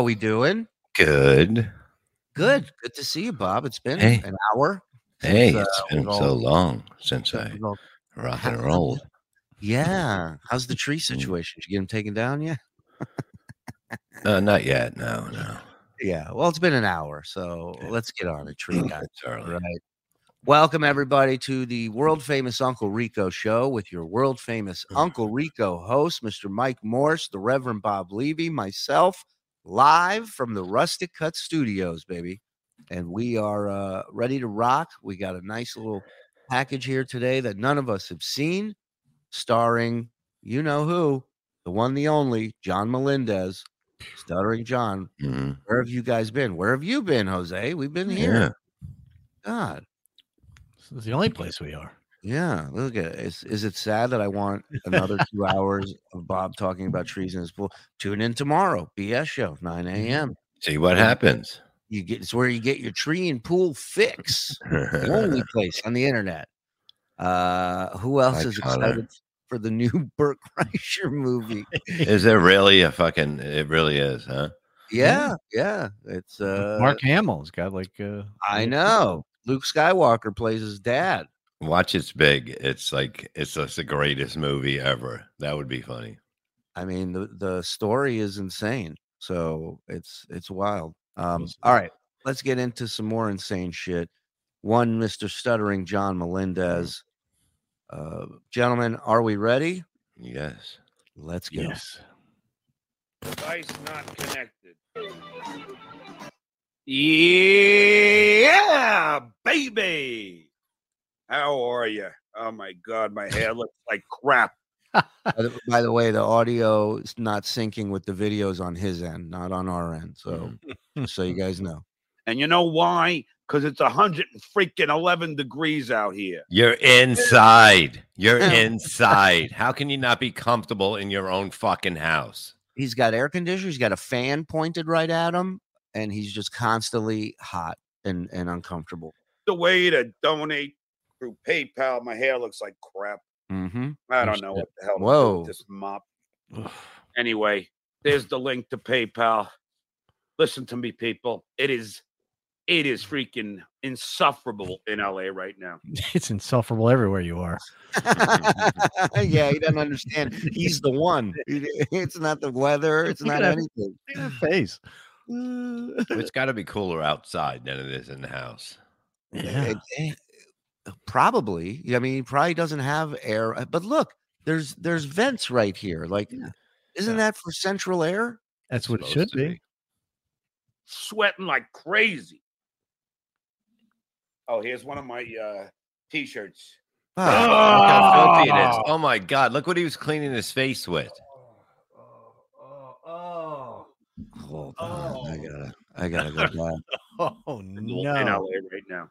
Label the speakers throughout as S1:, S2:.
S1: How we doing?
S2: Good.
S1: Good. Good to see you, Bob. It's been
S2: Hey.
S1: an hour.
S2: Hey,
S1: since,
S2: it's
S1: uh,
S2: been so long since I rock and rolled.
S1: Yeah. How's the tree
S2: Mm.
S1: situation? Did you get him taken down yet?
S2: Uh, not yet. No, no.
S1: Yeah. Well, it's been an hour, so
S2: Okay.
S1: let's get on it, tree guy.
S2: It's.
S1: Right. Welcome everybody to the world famous Uncle Rico show with your world famous Uncle Rico host, Mr. Mike Morse, the Reverend Bob Levy, myself, live from the Rustic Cut Studios, baby. And we are uh, ready to rock. We got a nice little package here today that none of us have seen, starring you know who, the one, the only, John Melendez, stuttering John.
S2: Mhm.
S1: Where have you guys been? Where have you been, Jose? We've been here.
S2: Yeah.
S1: God.
S3: This is the only place we are.
S1: Yeah, look at it. Is, is it sad that I want another two hours of Bob talking about trees in his pool? Tune in tomorrow, BS show, 9 a.m.
S2: See what happens.
S1: You get it's where you get your tree and pool fix. The only place on the internet. Uh who else
S2: Hi,
S1: is excited for the new Bert Kreischer movie?
S2: is there really a fucking? It really is, huh?
S1: Yeah, yeah. It's uh
S3: Mark Hamill's got like uh
S1: I know. Luke Skywalker plays his dad.
S2: Watch It's Big. It's like it's just the greatest movie ever. That would be funny.
S1: I mean, the the story is insane. So it's it's wild. Um,
S3: Yes, it
S1: all
S3: is.
S1: right, let's get into some more insane shit. One, Mr. Stuttering John Melendez. Uh, gentlemen, are we ready?
S2: Yes.
S1: Let's go.
S3: yes.
S4: Device not connected. Yeah, baby. How are you? Oh my god, my hair looks like crap.
S1: By the, by the way, the audio is not syncing with the videos on his end, not on our end. So, mm-hmm. so you guys know.
S4: And you know why? Because it's a hundred and freaking eleven degrees out here.
S2: You're inside. You're inside. How can you not be comfortable in your own fucking house?
S1: He's got air conditioner. He's got a fan pointed right at him, and he's just constantly hot and and uncomfortable.
S4: The way to donate through PayPal, my hair looks like crap.
S1: Mm-hmm.
S4: I don't know what the hell. to do with
S1: Whoa.
S4: This mop. Anyway, there's the link to PayPal. Listen to me, people. It is, it is freaking insufferable in LA right now.
S3: It's insufferable everywhere you are.
S1: yeah, he doesn't understand. He's the one. It's not the weather. It's not anything.
S3: Look face.
S2: It's got to be cooler outside than it is in the house.
S3: Yeah.
S1: It- probably. I mean, he probably doesn't have air. uh, But look, there's there's vents right here. Like,
S3: Yeah.
S1: isn't that for central air?
S3: That's what it should
S2: to
S3: be.
S4: Sweating like crazy. Oh, here's one of my uh t-shirts.
S2: Look how it is. Oh my god! Look what he was cleaning his face with.
S1: hold on. I gotta I gotta go back.
S3: Oh
S4: in
S3: no.
S4: LA right now.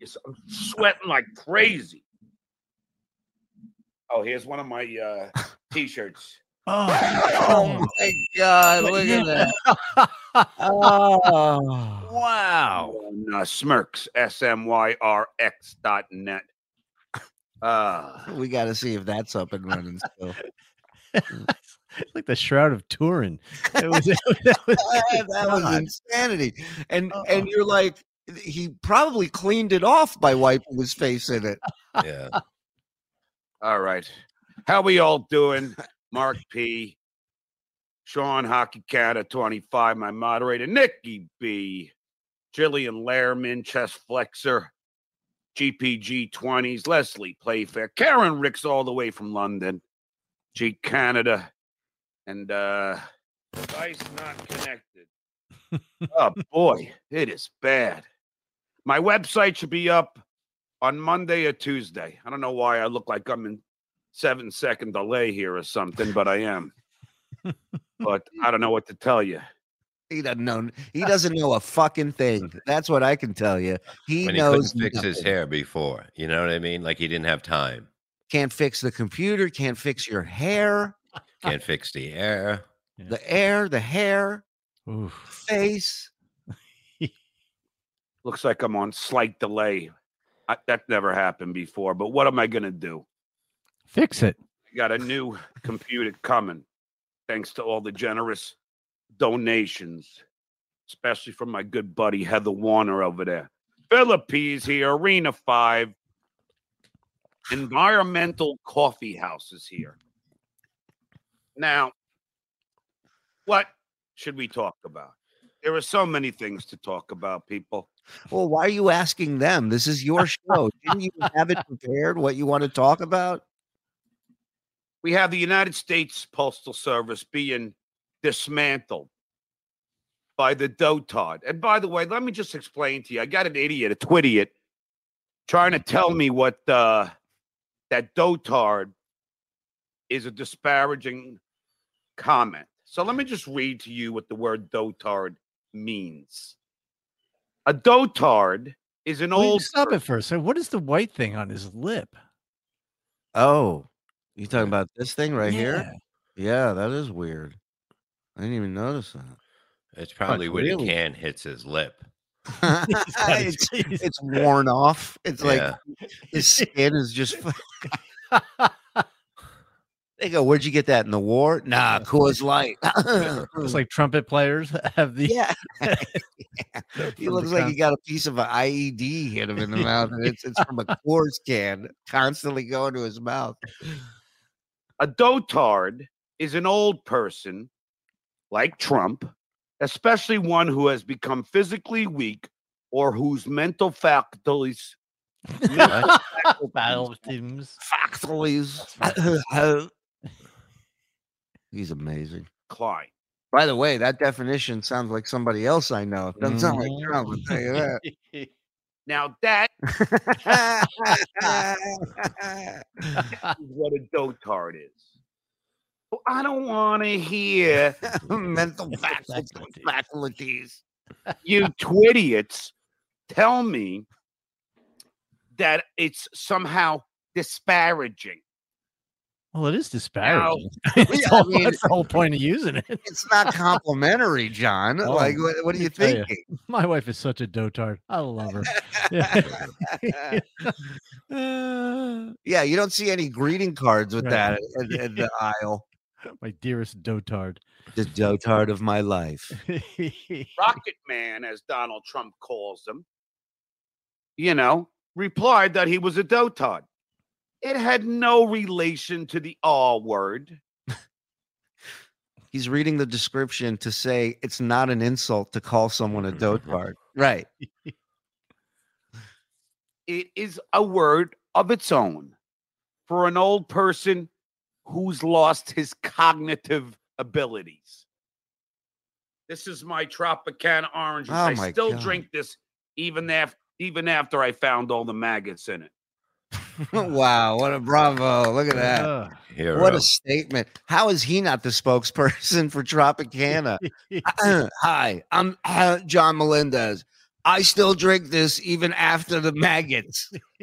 S4: Yes, I'm sweating like crazy. Oh, here's one of my uh t-shirts.
S3: Oh,
S1: Oh my god, look at that. Oh.
S3: wow.
S4: On uh, Smirks, S-M-Y-R-X dot net. Uh,
S1: We got to see if that's up and running still.
S3: It's like the Shroud of Turin. It was, it was, that was,
S1: that that was insanity. And
S3: Oh.
S1: and you're like, he probably cleaned it off by wiping his face in it.
S2: Yeah.
S4: all right. How we all doing? Mark P. Sean Hockey Cat at 25, my moderator, Nikki B. Jillian Lehrman, Chest Flexor, GPG 20s, Leslie Playfair, Karen Ricks all the way from London, G Canada, and uh device not connected. oh boy, it is bad. My website should be up on Monday or Tuesday. I don't know why I look like I'm in seven second delay here or something, but I am. but I don't know what to tell you.
S1: He doesn't know. He doesn't know a fucking thing. That's what I can tell you. He
S2: when he
S1: knows.
S2: couldn't fix his hair before. You know what I mean? Like he didn't have time.
S1: Can't fix the computer. Can't fix your hair,
S2: Can't fix the air.
S1: the air, the hair,
S3: Oof.
S1: face.
S4: Looks like I'm on slight delay. I, that never happened before, but what am I going to do?
S3: Fix it.
S4: I got a new computer coming, thanks to all the generous donations, especially from my good buddy Heather Warner over there. Philippines here, Arena 5, Environmental Coffee House is here. Now, what should we talk about? There are so many things to talk about, people.
S1: Well, why are you asking them? This is your show. Didn't you have it prepared? What you want to talk about?
S4: we have the United States Postal Service being dismantled by the dotard. And by the way, let me just explain to you. I got an idiot, a twittiot, trying to tell me what uh, that dotard is a disparaging comment. So let me just read to you what the word dotard means. A dotard is an
S3: Wait,
S4: old
S3: stop it first. So what is the white thing on his lip?
S1: Oh, you talking about this thing right here?
S3: Yeah.
S1: Yeah, that is weird. I didn't even notice that.
S2: It's probably when
S1: really?
S2: the can hits his lip.
S1: that.
S3: He's got his
S1: it's, it's worn off. It's like his skin is just. they go, "Where'd you get that in the war?" Nah, Coors Light.
S3: It's like trumpet players have the
S1: yeah. he looks like
S3: con-
S1: he got a piece of an IED hit him in the mouth. And it's it's from a Coors can constantly going to his mouth.
S4: A dotard is an old person like Trump, especially one who has become physically weak or whose mental faculties mental
S3: battle
S4: faculties
S3: teams.
S1: Faculties. He's amazing.
S4: decline.
S1: By the way, that definition sounds like somebody else I know. It doesn't sound like
S3: Mhm.
S1: Trump. I'll tell you that.
S4: Now that is what a dotard is. Well, I don't want to hear
S1: Mental faculties.
S4: you twidiots tell me that it's somehow disparaging.
S3: Well, it is disparaging.
S1: Yeah,
S3: That's
S1: I
S3: all-
S1: mean-
S3: that's the whole point of using it.
S1: It's not complimentary, John.
S3: Oh,
S1: like, what, what are you
S3: let me tell ya.
S1: thinking?
S3: My wife is such a dotard. I love her. Yeah.
S1: yeah, you don't see any greeting cards with
S3: Right.
S1: that in, in the aisle.
S3: My dearest dotard.
S1: The dotard of my life.
S4: Rocket Man, as Donald Trump calls him, you know, replied that he was a dotard. It had no relation to the R word.
S1: He's reading the description to say it's not an insult to call someone a dotard. Right.
S4: It is a word of its own for an old person who's lost his cognitive abilities. This is my Tropicana orange.
S1: Oh
S4: I still
S1: God.
S4: drink this even after even after I found all the maggots in it.
S1: wow. What a bravo. Look at that.
S3: Ugh.
S2: Hero.
S1: What a statement. How is he not the spokesperson for Tropicana? Hi, I'm uh, John Melendez. I still drink this even after the maggots.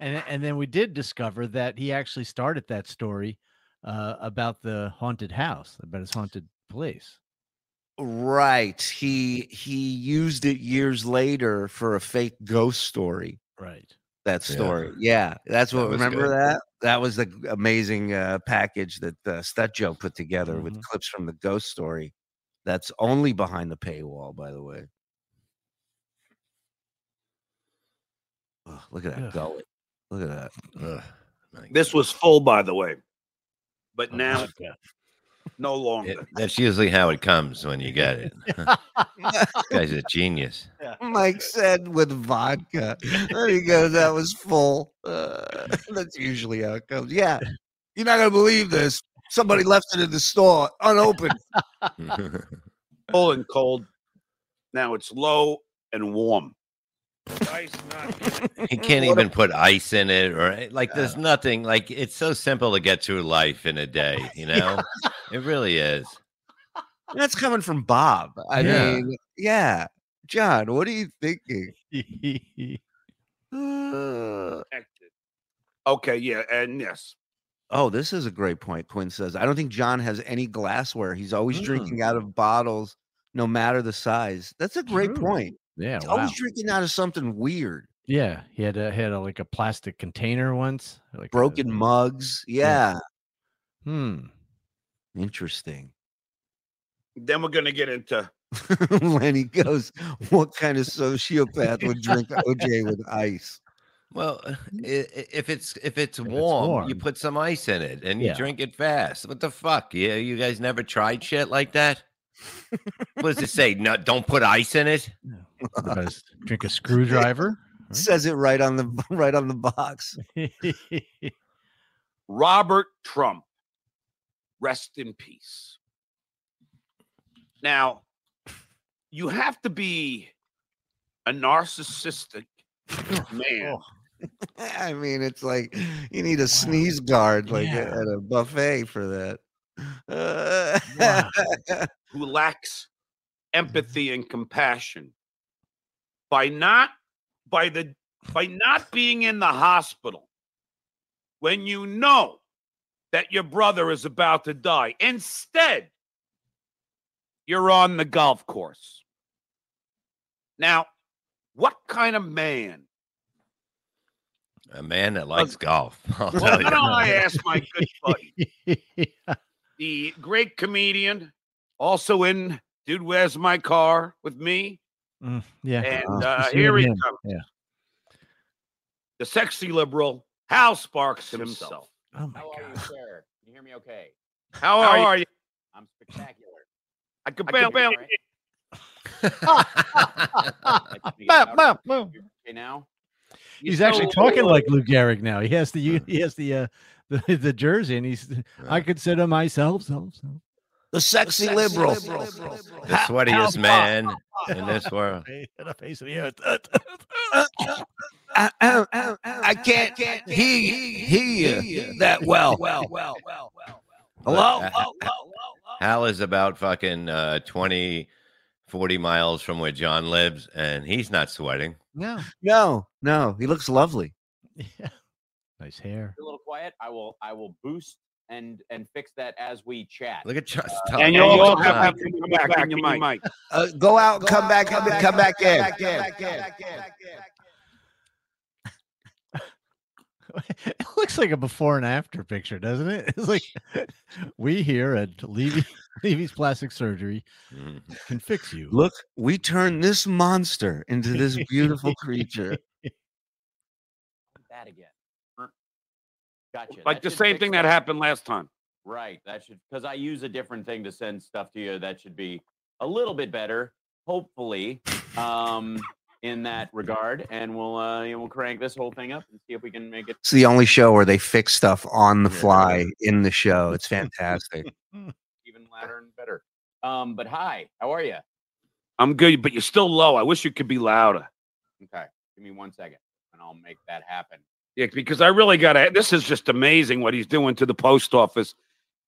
S3: and and then we did discover that he actually started that story uh, about the haunted house, about his haunted place.
S1: Right. He he used it years later for a fake ghost story.
S3: Right.
S1: That story. Yeah. That's what
S2: was
S1: remember
S2: good.
S1: that? That was the amazing uh, package that uh, Stud Joe put together with
S3: Mhm.
S1: clips from the ghost story. That's only behind the paywall, by the way. Ugh, look at that
S3: Ugh.
S1: gullet. Look at that.
S2: Ugh,
S4: This was full, by the way, but
S3: Oh,
S4: now. No longer.
S2: It- that's usually how it comes when you get it. this guy's a genius.
S1: Mike said with vodka. There he goes. That was full. Uh, that's usually how it comes. Yeah. You're not going to believe this. Somebody left it in the store unopened.
S4: full and cold. Now it's low and warm. Ice not
S2: He can't even put ice in it or eh, like there's nothing like it's so simple to get through life in a day, you know? it really is.
S1: That's coming from Bob. I
S3: Yeah.
S1: mean, yeah. John, what are you thinking? Uh.
S4: Okay, yeah, and yes.
S1: oh, this is a great point. Quinn says, I don't think John has any glassware. He's always drinking out of bottles, no matter the size. That's a great
S3: True.
S1: point.
S3: Yeah,
S1: He's
S3: wow.
S1: always drinking out of something weird.
S3: Yeah, he had a had a, like a plastic container once, like a-
S1: Broken mugs. Yeah.
S3: Hmm.
S1: Interesting.
S4: Then we're gonna get into
S1: when he goes, what kind of sociopath would drink OJ with ice?
S2: Well, i- i- if it's if it's
S3: it's
S2: warm, you put some ice in it and you
S3: Yeah.
S2: drink it fast. What the fuck? Yeah, you guys never tried shit like that? What does it say? No, don't put ice in it.
S3: Because drink a screwdriver.
S1: Says it right on the right on the box.
S4: Robert Trump. Rest in peace. Now, you have to be a narcissistic man.
S1: I mean, it's like you need a sneeze guard like
S3: Yeah.
S1: at a buffet for that. Uh,
S3: Wow.
S4: who lacks empathy and compassion by not by the by not being in the hospital when you know that your brother is about to die instead you're on the golf course now what kind of man
S2: A man that likes golf. I'll
S4: well
S2: tell you.
S4: i asked my good buddy the great comedian also in dude where's my car with me
S3: Mm, yeah.
S4: And
S1: Uh,
S4: uh, here
S3: and
S4: he
S3: him.
S4: comes.
S3: Yeah.
S4: The sexy liberal, Hal Sparks himself.
S3: Oh my
S5: How are you, sir? Can you hear me okay?
S4: How are, you?
S5: I'm spectacular.
S4: I could
S5: I
S4: barely.
S5: could
S4: barely
S5: Like, can you get louder? Okay now?
S4: you
S3: He's actually
S4: still-
S3: talking like Lou Gehrig now. He has the he has the uh the, the jersey and he's I consider myself so, so.
S1: the sexy liberal.
S2: the sweatiest man in this world.
S3: In the face of the earth.
S1: I, I- I- I can't hear, hear you that well. well, well, well, well. Hello?
S2: But, uh, Hal is about fucking uh, 20, 40 miles from where John lives, and he's not sweating.
S3: no.
S1: No, no, he looks lovely.
S3: Yeah. Nice hair.
S5: A little quiet. I will. I will boost and and fix that as we chat.
S2: Look at Just
S4: And you all have to come back on your mic.
S1: Uh, go out, come back, come back, come back in.
S3: it looks like a before and after picture, doesn't it? It's like we here at Levy Levy's Plastic Surgery
S2: Mhm.
S3: can fix you.
S1: Look, we turn this monster into this beautiful creature.
S5: that again. Gotcha.
S4: Like
S5: That
S4: the same thing that happened last time.
S5: Right. That should because I use a different thing to send stuff to you. That should be a little bit better, hopefully, um, in that regard. And we'll uh, you know, we'll crank this whole thing up and see if we can make it
S1: It's the only show where they fix stuff on the fly in the show. It's fantastic.
S5: even louder and better. Um, but hi, how are you?
S4: I'm good, but you're still low. I wish you could be louder.
S5: Okay, give me one second, and I'll make that happen.
S4: Yeah, because I really got to. This is just amazing what he's doing to the post office.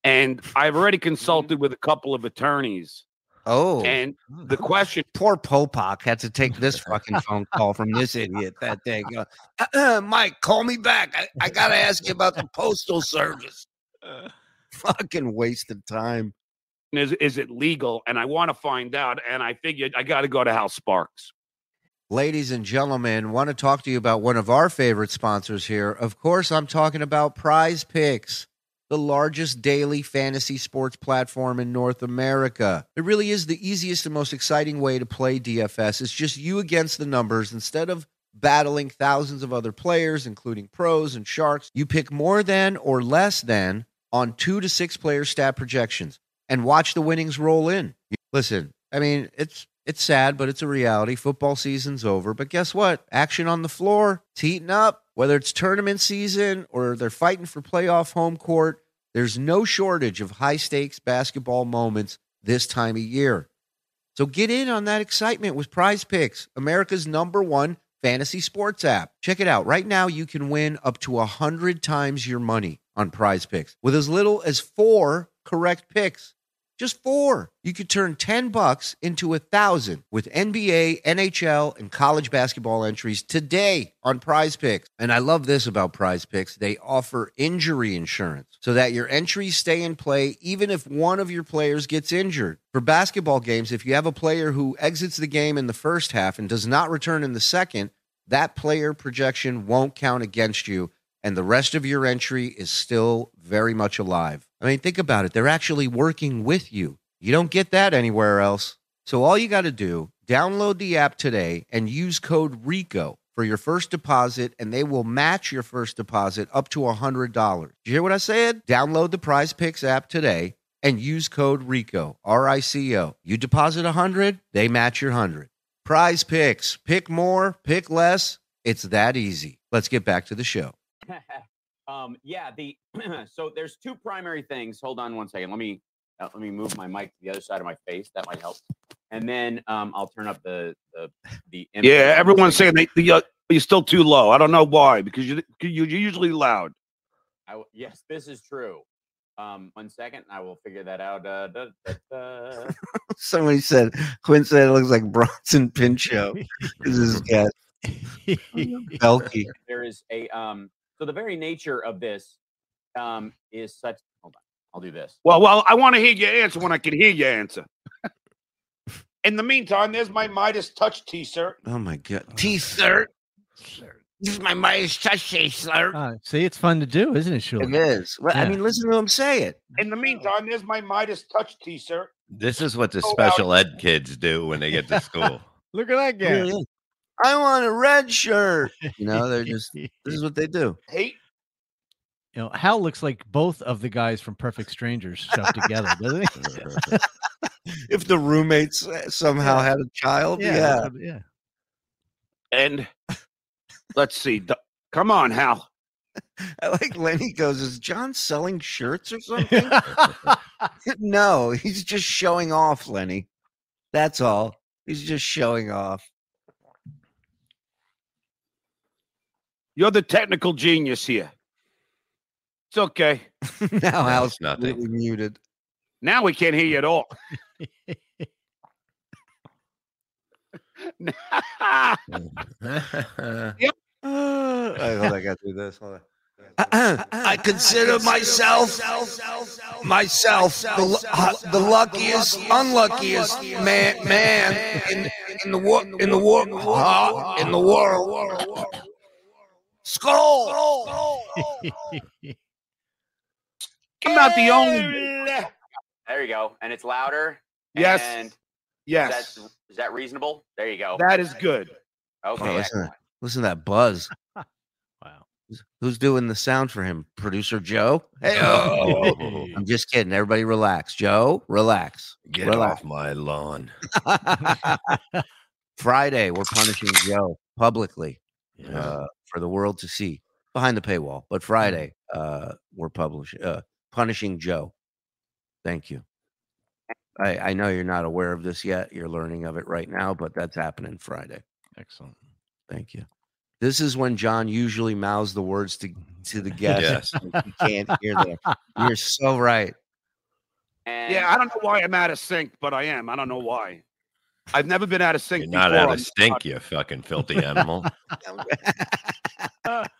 S4: And I've already mm-hmm. consulted with a couple of attorneys.
S1: Oh,
S4: And hmm. the question
S1: poor Popak had to take this fucking phone call from this idiot that day. Go, "Uh-uh, Mike, call me back. I, I got to ask you about the postal service. fucking wasted time.
S4: is is it legal? And I want to find out. And I figured I got to go to Hal Sparks.
S1: Ladies and gentlemen, want to talk to you about one of our favorite sponsors here. Of course, I'm talking about Prize Picks, the largest daily fantasy sports platform in North America. It really is the easiest and most exciting way to play DFS. It's just you against the numbers instead of battling thousands of other players, including pros and sharks. You pick more than or less than on two to six player stat projections and watch the winnings roll in. Listen, I mean, it's it's sad, but it's a reality. Football season's over. But guess what? Action on the floor, it's heating up. Whether it's tournament season or they're fighting for playoff home court, there's no shortage of high stakes basketball moments this time of year. So get in on that excitement with Prize Picks, America's number one fantasy sports app. Check it out. Right now, you can win up to 100 times your money on Prize Picks with as little as four correct picks. Just four. You could turn 10 bucks into a thousand with NBA, NHL, and college basketball entries today on prize picks. And I love this about prize picks. They offer injury insurance so that your entries stay in play even if one of your players gets injured. For basketball games, if you have a player who exits the game in the first half and does not return in the second, that player projection won't count against you and the rest of your entry is still very much alive. I mean, think about it. They're actually working with you. You don't get that anywhere else. So all you got to do, download the app today and use code RICO for your first deposit and they will match your first deposit up to $100. Did you hear what I said? Download the Prize Picks app today and use code RICO, R I C O. You deposit 100, they match your 100. Prize Picks. Pick more, pick less. It's that easy. Let's get back to the show.
S5: um, yeah, the so there's two primary things. Hold on one second. Let me uh, let me move my mic to the other side of my face. That might help. And then um, I'll turn up the the the.
S4: Yeah, everyone's saying they, the, uh, you're still too low. I don't know why because you you're usually loud.
S5: I yes, this is true. Um, one second, I will figure that out. Uh, da, da, da.
S1: Somebody said, Quinn said it looks like Bronson Pinchot. This is Balki.
S5: there is a um. So the very nature of this um is such. Hold on, I'll do this.
S4: Well, well, I want to hear your answer when I can hear your answer. In the meantime, there's my Midas touch T-shirt.
S1: Oh my God.
S4: T-shirt. This is my Midas touch T-shirt.
S3: Uh, see, it's fun to do, isn't it, Shuli?
S1: It is. Well, I mean, listen to him say it.
S4: In the meantime, there's my Midas touch T-shirt.
S2: This is what the
S4: Oh, wow.
S2: special ed kids do when they get to school.
S3: Look at that
S1: guy. really is. I want a red shirt. You know, they're just, this is what they do.
S4: Hate.
S3: You know, Hal looks like both of the guys from Perfect Strangers shoved together, doesn't he?
S1: If the roommates uh, somehow
S3: Yeah.
S1: had a child, yeah.
S3: that's what- yeah.
S4: And let's see. d- Come on, Hal.
S1: I like Lenny goes, Is John selling shirts or something? no, he's just showing off, Lenny. That's all. He's just showing off.
S4: You're the technical genius here. It's okay.
S1: now Hal's
S2: it's nothing.
S1: completely muted.
S4: Now we can't hear you at all.
S1: Uh, hold I gotta do this. Hold on. I consider myself myself the, uh, the luckiest, unluckiest man man in in the world in the world uh, in the world. Skull.
S4: I'm not the only.
S5: There you go, and it's louder.
S4: Yes.
S5: And is
S4: Yes,
S5: that, is that reasonable? There you go.
S4: that is good.
S5: okay.
S1: Oh, listen,
S5: excellent.
S1: listen to that buzz.
S3: Wow.
S1: Who's doing the sound for him? Producer Joe? Hey,
S2: Oh,
S1: I'm just kidding. Everybody relax. Joe, relax.
S2: get
S1: Relax.
S2: off my lawn.
S1: Friday, we're punishing Joe publicly
S3: Yeah.
S1: uh, for the world to see behind the paywall. But Friday, uh, we're publishing, uh, punishing Joe. Thank you. I, I know you're not aware of this yet. You're learning of it right now, but that's happening Friday.
S3: Excellent.
S1: Thank you. This is when John usually mouths the words to to the guest.
S2: Yes.
S1: You can't hear them. You're so right.
S5: And
S4: Yeah, I don't know why I'm out of sync, but I am. I don't know why. I've never been out of sync.
S2: You're not out of
S4: this
S2: stink,
S4: podcast.
S2: you fucking filthy animal.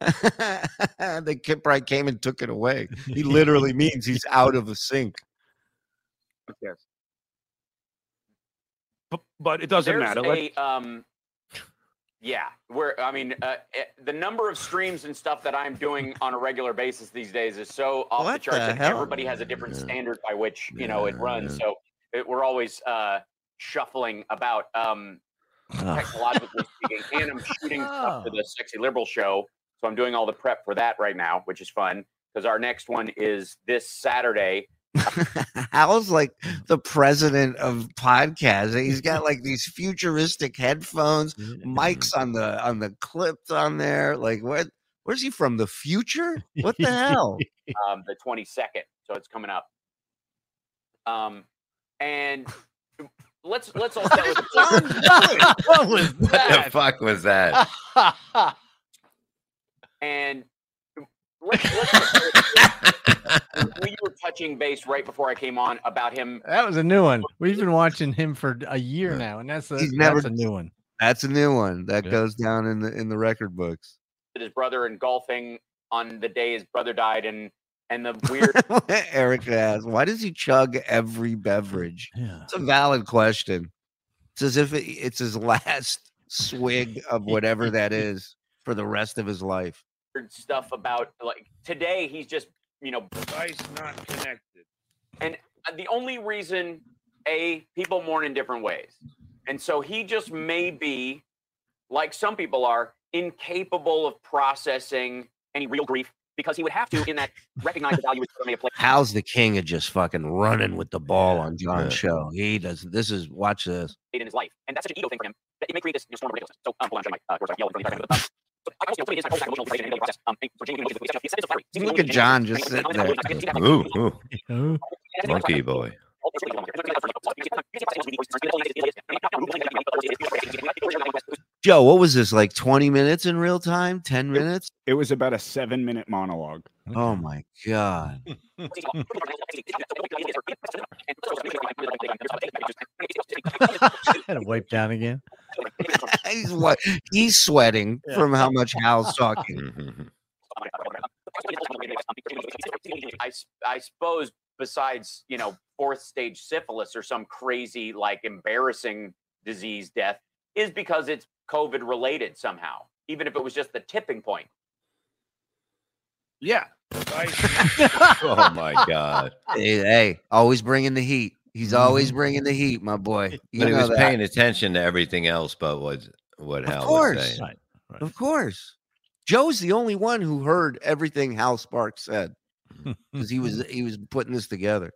S1: the kid probably came and took it away. He literally means he's out of the sink.
S4: Yes. But, but it doesn't
S5: there's
S4: matter. Let-
S5: a um yeah we're i mean uh, eh, the number of streams and stuff that i'm doing on a regular basis these days is so off the
S1: What
S5: charts
S1: the
S5: and
S1: hell?
S5: everybody has a different
S2: Yeah.
S5: standard by which you know it runs
S2: Yeah.
S5: so it, we're always uh shuffling about um
S1: Oh.
S5: technologically speaking and i'm shooting stuff for the sexy liberal show so i'm doing all the prep for that right now which is fun because our next one is this saturday
S1: Hal's like the president of podcasting. He's got like these futuristic headphones, mics on the on the clips on there. Like what? Where's he from? The future? What the hell?
S5: um, the 22nd. So it's coming up. Um, and let's let's all start with
S3: what was
S2: What the fuck was that?
S5: and let's, let's we were touching base right before I came on about him.
S3: that was a new one. We've been watching him for a year now, and that's a,
S1: He's never-
S3: that's a new one.
S1: That's a new one that
S3: Yeah.
S1: goes down in the in the record books.
S5: with His brother and golfing on the day his brother died, and and the weird.
S1: Eric asks, why does he chug every beverage?
S3: Yeah.
S1: It's a valid question. It's as if it, it's his last swig of whatever that is for the rest of his life.
S5: weird stuff about like today he's just you know
S4: Device not connected.
S5: uh, the only reason a people mourn in different ways and so he just may be like some people are incapable of processing any real grief because he would have to in that recognize the value of may have played
S1: How's the king of just fucking running with the ball on John's
S2: Yeah.
S1: show? He does. This is watch this.
S5: in his life and that's such an ego thing for him that it may create this you know, storm of ridiculousness so um, hold on I'm uh, of course, I yelled in front of the um, so I also, you know, putting his like, emotional integration in the process. Um, so Jamie, emotions, he said it's fiery.
S1: Look at John just sitting there.
S2: Ooh, ooh,
S3: Oh,
S2: monkey boy.
S1: Joe, what was this like 20 minutes in real time? 10 minutes?
S6: It was about a seven minute monologue.
S1: Oh my god.
S3: had to wipe down again.
S1: he's what he's sweating from how much Hal's talking.
S2: I,
S5: I, s- I suppose besides you know fourth stage syphilis or some crazy like embarrassing disease death is because it's COVID related somehow, even if it was just the tipping point.
S4: Yeah.
S2: Oh my god!
S1: Hey, hey, always bringing the heat. He's always mm-hmm. bringing the heat, my boy. You
S2: But he was
S1: that.
S2: paying attention to everything else, but what what
S1: Of
S2: Hal was
S1: course.
S2: saying.
S3: Right. right.
S1: Of course. Joe's the only one who heard everything Hal Sparks said because he was he was putting this together.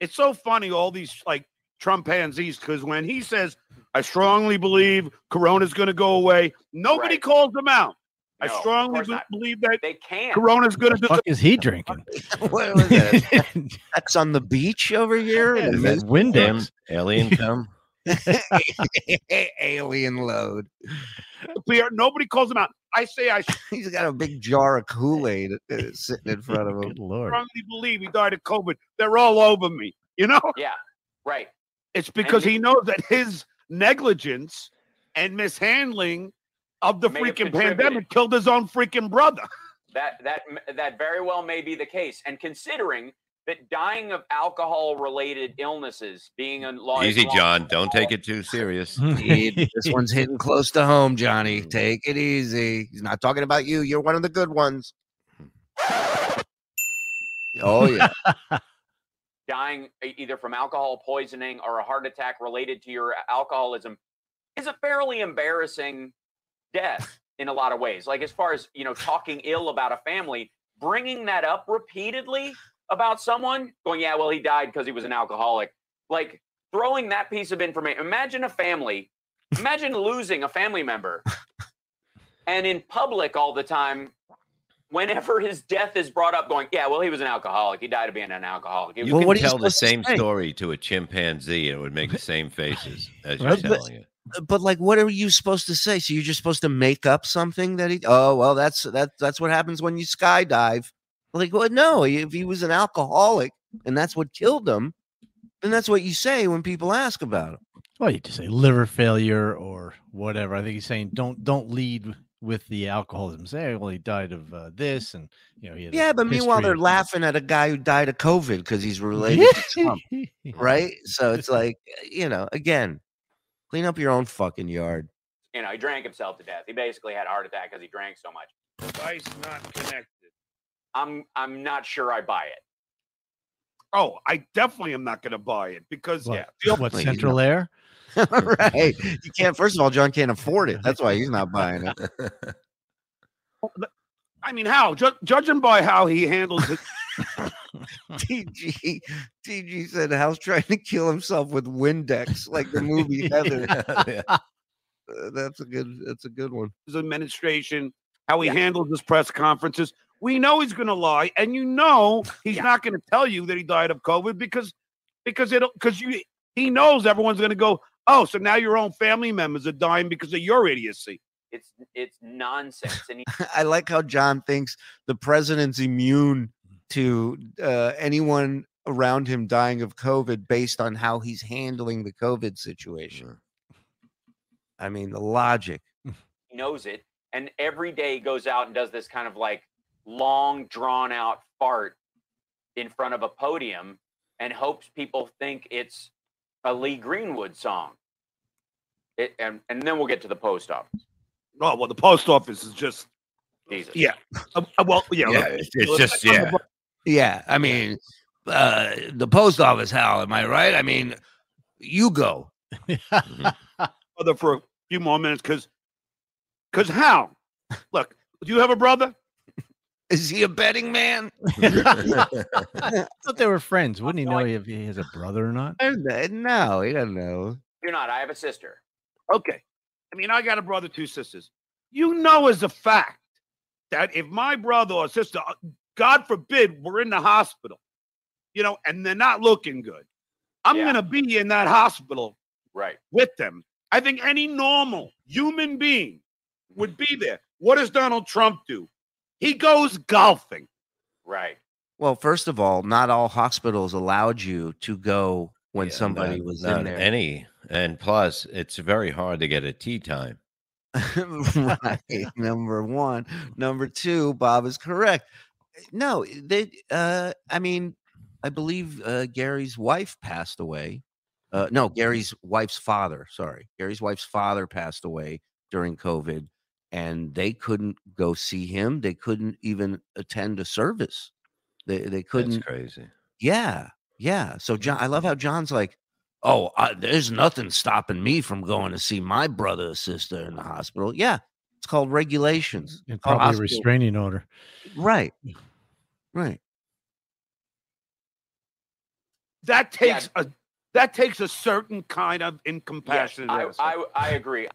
S4: it's so funny all these like Trumpanzees because when he says, "I strongly believe Corona's going to go away," nobody
S5: Right.
S4: calls him out.
S5: No,
S4: I strongly be- believe that
S5: They can't.
S4: Corona's going to
S3: the
S4: do.
S3: fuck is he drinking?
S1: what was that? That's on the beach over here. in the
S3: Is that
S1: mist-
S2: Alien come?
S1: Alien load.
S4: disappear. Nobody calls him out. I say I
S1: He's got a big jar of Kool Aid uh, sitting in front of him.
S3: Good lord.
S4: strongly believe he died of COVID. They're all over me. You know,
S5: Yeah, right.
S4: It's because
S5: you-
S4: he knows that his negligence and mishandling of the freaking pandemic killed his own freaking brother.
S5: That that that very well may be the case. And considering that dying of alcohol related illnesses being a large
S2: Easy, John. Don't take it too serious.
S1: This one's hitting close to home, Johnny. Mm-hmm. Take it easy. He's not talking about you. You're one of the good ones. Oh yeah.
S5: Dying either from alcohol poisoning or a heart attack related to your alcoholism is a fairly embarrassing death in a lot of ways. Like as far as, you know, talking ill about a family, bringing that up repeatedly about someone going, yeah, well, he died because he was an alcoholic. Like throwing that piece of information. Imagine a family, imagine losing a family member and in public all the time whenever his death is brought up going yeah well he was an alcoholic he died of being an alcoholic He
S2: You
S1: Well,
S2: can
S1: what are you
S2: tell the
S1: supposed to
S2: same story to a chimpanzee and it would make the same faces as you're
S3: Well, but-
S2: telling it.
S1: but like what are you supposed to say? So you're just supposed to make up something that he oh well that's that that's what happens when you skydive. Like well no, if he was an alcoholic and that's what killed him, then that's what you say when people ask about him.
S3: Well, you just say liver failure or whatever. I think he's saying don't don't lead with the alcoholism. Say, well, he died of uh, this, and you know, he had
S1: Yeah, but meanwhile they're
S3: of-
S1: laughing at a guy who died of COVID because he's related to Trump, right? So it's like, you know, again, clean up your own fucking yard.
S5: you know he drank himself to death he basically had a heart attack because he drank so much
S4: Device not connected.
S5: i'm i'm not sure i buy it
S4: Oh, I definitely am not going to buy it because
S3: What,
S4: yeah,
S3: what Central Air?
S1: right. You can't first of all, John can't afford it. That's why he's not buying it.
S4: I mean, how ju- judging by how he handles it,
S1: TG TG said Hal's trying to kill himself with Windex, like the movie Heather.
S2: Yeah.
S1: Uh, that's a good that's a good one.
S4: his administration, how he
S5: Yeah.
S4: handles his press conferences, we know he's going to lie, and you know he's
S5: Yeah.
S4: not going to tell you that he died of COVID because because it'll because you he knows everyone's going to go, oh, so now your own family members are dying because of your idiocy.
S5: It's it's nonsense. And he,
S1: I like how John thinks the president's immune to uh, anyone around him dying of COVID based on how he's handling the COVID situation. I mean, the logic.
S5: he knows it, and every day he goes out and does this kind of like long, drawn out fart in front of a podium, and hopes people think it's a Lee Greenwood song. It, and and then we'll get to the post office.
S4: Oh, well, the post office is just,
S5: Jesus.
S4: yeah. Uh, uh, well, yeah.
S2: Yeah, it's, it's just
S4: I'm
S2: yeah.
S1: Yeah, I mean, uh, the post office, Hal. Am I right? I mean, you go.
S4: brother for a few more minutes because, because how? Look, do you have a brother?
S1: Is he a betting man?
S3: I thought they were friends. Wouldn't he know if he has a brother or not?
S1: no, he doesn't know.
S5: Do not. I have a sister.
S4: Okay. I mean, I got a brother, two sisters. You know, as a fact, that if my brother or sister, uh, God forbid, were in the hospital, you know, and they're not looking good, I'm
S5: Yeah.
S4: going to be in that hospital
S5: Right.
S4: with them. I think any normal human being would be there. What does Donald Trump do? He goes golfing.
S5: Right.
S1: Well, first of all, not all hospitals allowed you to go when
S2: Yeah,
S1: somebody
S2: not-
S1: was
S2: not
S1: in there.
S2: Any, and plus, it's very hard to get a tee time.
S1: right. Number one. Number two, Bob is correct. No, they uh I mean, I believe uh Gary's wife passed away. Uh no, Gary's wife's father, sorry. Gary's wife's father passed away during COVID and they couldn't go see him. They couldn't even attend a service. They they couldn't
S2: crazy.
S1: yeah, yeah. So John, I love how John's like, "Oh, I, there's nothing stopping me from going to see my brother or sister in the hospital." Yeah, it's called regulations.
S3: And
S1: called
S3: probably a
S1: hospital-
S3: restraining order.
S1: Right, right.
S4: That takes a that takes a certain kind of
S5: Yes,
S4: incompassionate.
S5: I. I, I agree.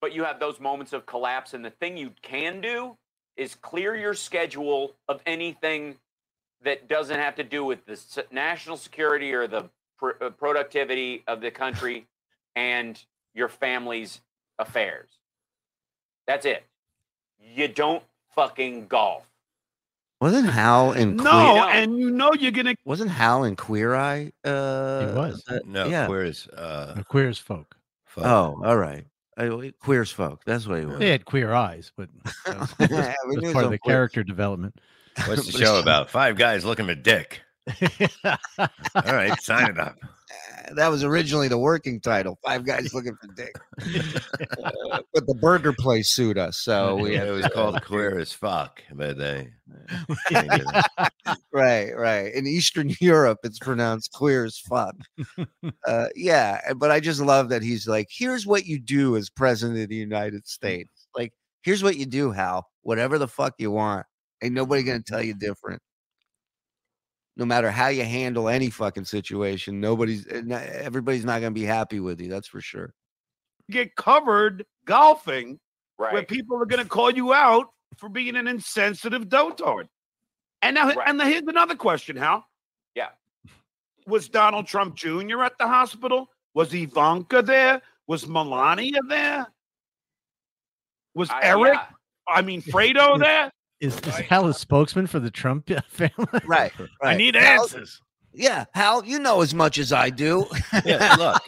S5: But you have those moments of collapse, and the thing you can do is clear your schedule of anything that doesn't have to do with the national security or the pr- uh, productivity of the country and your family's affairs. That's it. You don't fucking golf.
S1: Wasn't Hal in
S4: no,
S1: Queer,
S4: and you know you're gonna
S1: wasn't Hal in Queer Eye? Uh,
S3: was.
S1: uh,
S2: No,
S1: yeah.
S2: where's uh,
S3: Uh, Queer as folk.
S2: fuck.
S1: Oh, all right. Queer's folk. That's what he was.
S3: They had queer eyes, but that was,
S1: Yeah,
S3: that's-
S1: we
S3: part of the
S1: queer-
S3: character development.
S2: what's the show about? Five guys looking for dick. All right, sign it up.
S1: That was originally the working title. Five guys looking for dick. Uh, but the burger place sued us, so we
S2: Yeah, it was called queer as fuck, but they.
S1: right, right. In Eastern Europe, it's pronounced queer as fuck. uh, yeah, uh, but I just love that he's like, here's what you do as president of the United States. Like, here's what you do, Hal. Whatever the fuck you want. Ain't nobody gonna tell you different. No matter how you handle any fucking situation, nobody's, uh, everybody's not gonna be happy with you. That's for sure.
S4: get covered golfing
S5: right.
S4: where people are gonna call you out for being an insensitive dotard. And now,
S5: Right.
S4: and now here's another question, Hal.
S5: Yeah.
S4: Was Donald Trump Jr. at the hospital? Was Ivanka there? Was Melania there? Was
S5: I-
S4: Eric?
S5: yeah.
S4: I mean, Fredo there?
S3: Is, is Hal a spokesman for the Trump family?
S1: Right, right.
S4: I need
S1: Hal-
S4: answers.
S1: Yeah, Hal, you know as much as I do.
S2: Yeah, look,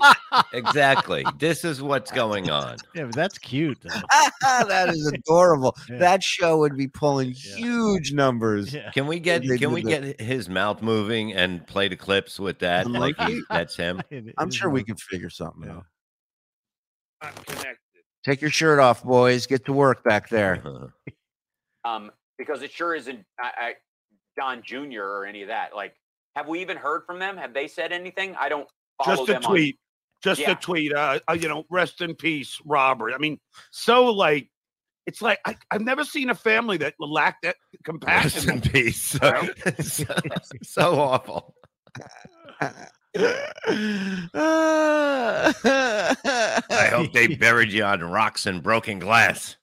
S2: exactly. This is what's going on.
S3: Yeah, but that's cute.
S1: that is adorable.
S3: Yeah.
S1: That show would be pulling
S3: Yeah.
S1: huge numbers.
S3: Yeah.
S2: Can we get can
S1: did
S2: we
S1: the-
S2: get his mouth moving and play the clips with that?
S1: The
S2: Like he, that's him.
S1: I'm sure we
S3: like-
S1: could figure something
S3: Yeah.
S1: out.
S4: Not connected.
S1: Take your shirt off, boys. Get to work back there.
S2: Uh-huh.
S5: um, because it sure isn't I, I, Don Jr. or any of that. Like, have we even heard from them? Have they said anything? I don't follow
S4: Just a
S5: them on-
S4: tweet. Just
S5: Yeah.
S4: a tweet. Uh, uh, you know, rest in peace, Robert. I mean, so like, it's like I, I've never seen a family that lacked that compassion.
S2: Rest
S4: compassion.
S2: in peace. So, so, so awful. I hope they buried you on rocks and broken glass,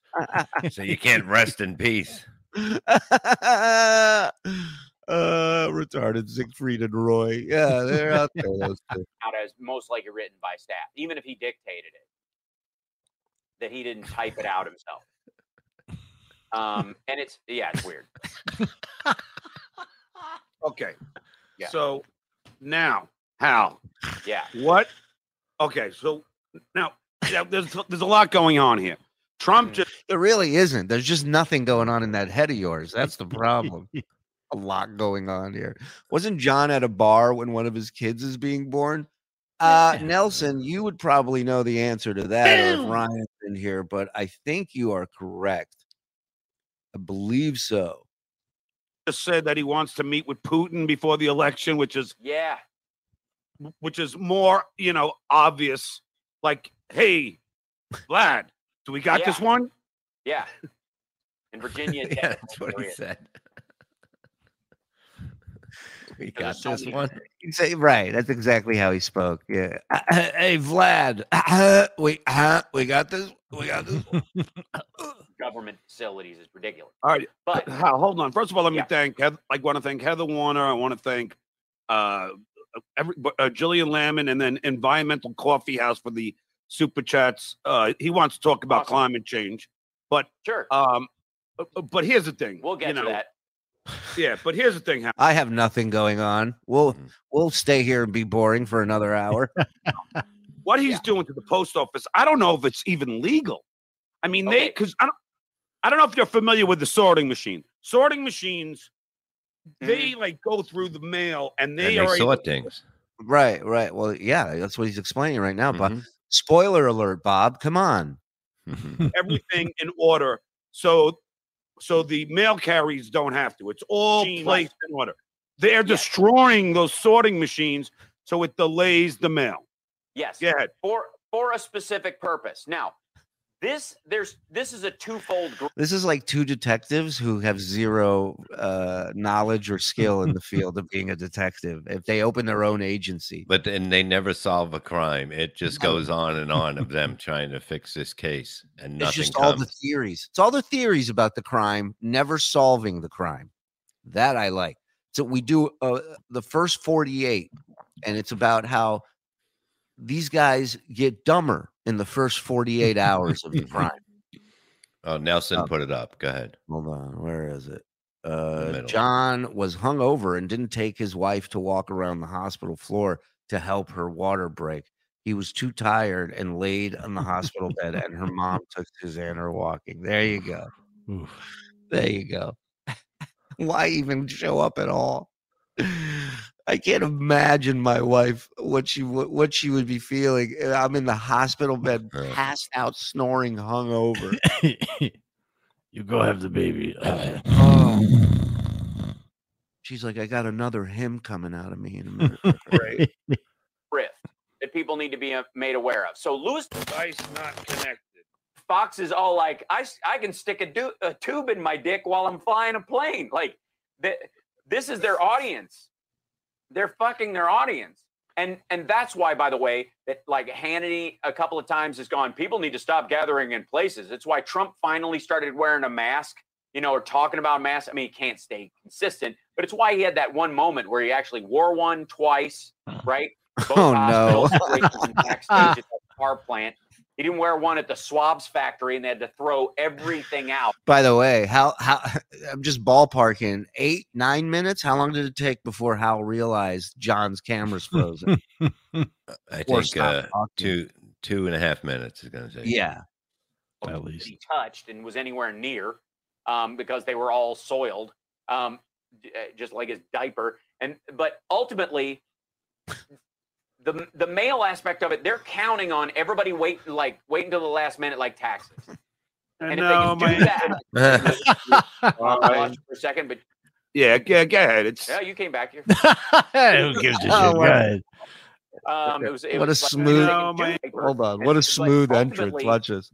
S2: so you can't rest in peace.
S1: Uh, retarded Siegfried and Roy. Yeah, they're out there. Those two.
S5: out as most likely written by staff, even if he dictated it, that he didn't type it out himself. Um, and it's yeah, it's weird.
S4: Okay.
S5: Yeah.
S4: So now, Hal,
S5: Yeah,
S4: what? Okay, so now yeah, there's there's a lot going on here. Trump just
S1: There really isn't. There's just nothing going on in that head of yours. That's the problem. a lot going on here. Wasn't John at a bar when one of his kids is being born? Uh, Nelson, you would probably know the answer to that or if Ryan's in here, but I think you are correct. I believe so.
S4: just said that he wants to meet with Putin before the election, which is
S5: yeah,
S4: which is more, you know, obvious. Like, hey, Vlad, do we got this one?
S5: yeah. In Virginia,
S2: yeah,
S5: Tech,
S2: that's what he said. we got this
S5: many-
S2: one.
S1: He'd say right. That's exactly how he spoke. Yeah. Hey, Vlad. we uh, we got this. We got this.
S5: government facilities is ridiculous.
S4: All right,
S5: But
S4: Hal, hold on. First of all, let me
S5: Yeah.
S4: thank. Heath- I want to thank Heather Warner. I want to thank uh, every uh, Jillian Lamon, and then Environmental Coffee House for the super chats. Uh, he wants to talk about
S5: Awesome.
S4: climate change, but
S5: sure,
S4: um, uh, uh, but here's the thing.
S5: we'll get
S4: you
S5: to
S4: know,
S5: that.
S4: Yeah, but here's the thing.
S1: I have nothing going on. We'll
S2: Mhm.
S1: we'll stay here and be boring for another hour.
S4: What he's
S5: Yeah.
S4: doing to the post office, I don't know if it's even legal. I mean, they because I don't. I don't know if you're familiar with the sorting machine. Sorting machines, they like go through the mail and they
S2: and
S4: are
S2: they
S4: able
S2: things.
S1: right, right. Well, yeah, that's what he's explaining right now. But
S2: Mhm.
S1: Spoiler alert, Bob. Come on.
S4: Everything in order. So so the mail carriers don't have to. It's all
S5: Gee,
S4: placed in order. They're destroying those sorting machines so it delays the mail.
S5: Yes,
S4: Go ahead.
S5: for for a specific purpose. Now, this there's this is a twofold gr-
S1: This is like two detectives who have zero uh, knowledge or skill in the field of being a detective. If they open their own agency,
S2: But then they never solve a crime. It just goes on and on of them trying to fix this case, and nothing.
S1: it's
S2: nothing
S1: just all the theories. It's all the theories about the crime, never solving the crime. That I like. So we do uh, the first 48, and it's about how these guys get dumber in the first 48 hours of the crime.
S2: Oh, Nelson
S1: Um,
S2: put it up. Go ahead.
S1: Hold on, where is it? Uh. John was hungover and didn't take his wife to walk around the hospital floor to help her water break. He was too tired and laid on the hospital bed, and her mom took Susanna walking. There you go.
S3: Oof.
S1: There you go. Why even show up at all? I can't imagine my wife what she would what she would be feeling. I'm in the hospital bed, passed out, snoring, hungover.
S3: you go have the baby.
S1: Oh. She's like, I got another hymn coming out of me in a minute.
S4: Right.
S5: rift that people need to be uh, made aware of. So Lewis
S4: Device not connected.
S5: Fox is all like, I I can stick a, du- a tube in my dick while I'm flying a plane. Like, th- this is their audience. They're fucking their audience. And and that's why, by the way, that like Hannity a couple of times has gone, people need to stop gathering in places. It's why Trump finally started wearing a mask, you know, or talking about masks. I mean, he can't stay consistent, but it's why he had that one moment where he actually wore one twice, hmm. right? Both
S1: Oh, no.
S5: hospitals, places, and backstage at the car plant. He didn't wear one at the swabs factory, and they had to throw everything out.
S1: By the way, how how I'm just ballparking eight, nine minutes. How long did it take before Hal realized John's camera's frozen?
S2: I
S1: Or
S2: think uh, two two and a half minutes is going to take.
S1: Yeah.
S3: At least.
S5: he touched and was anywhere near um, because they were all soiled, um, uh, just like his diaper. And but ultimately, the the mail aspect of it, they're counting on everybody wait like wait until the last minute like taxes. And if
S4: no,
S5: they can do
S4: man.
S5: that,
S4: All
S5: I'll for a second. But
S4: Yeah, yeah, go ahead. It's
S5: yeah, you came back here.
S3: Who gives a shit?
S1: Oh,
S3: Go ahead.
S5: Um, it was it
S1: What a
S5: was like
S1: smooth-
S5: they
S4: No,
S5: can do
S4: man.
S5: paper.
S1: Hold on. What a
S5: it's like,
S1: smooth entrance. Watch this.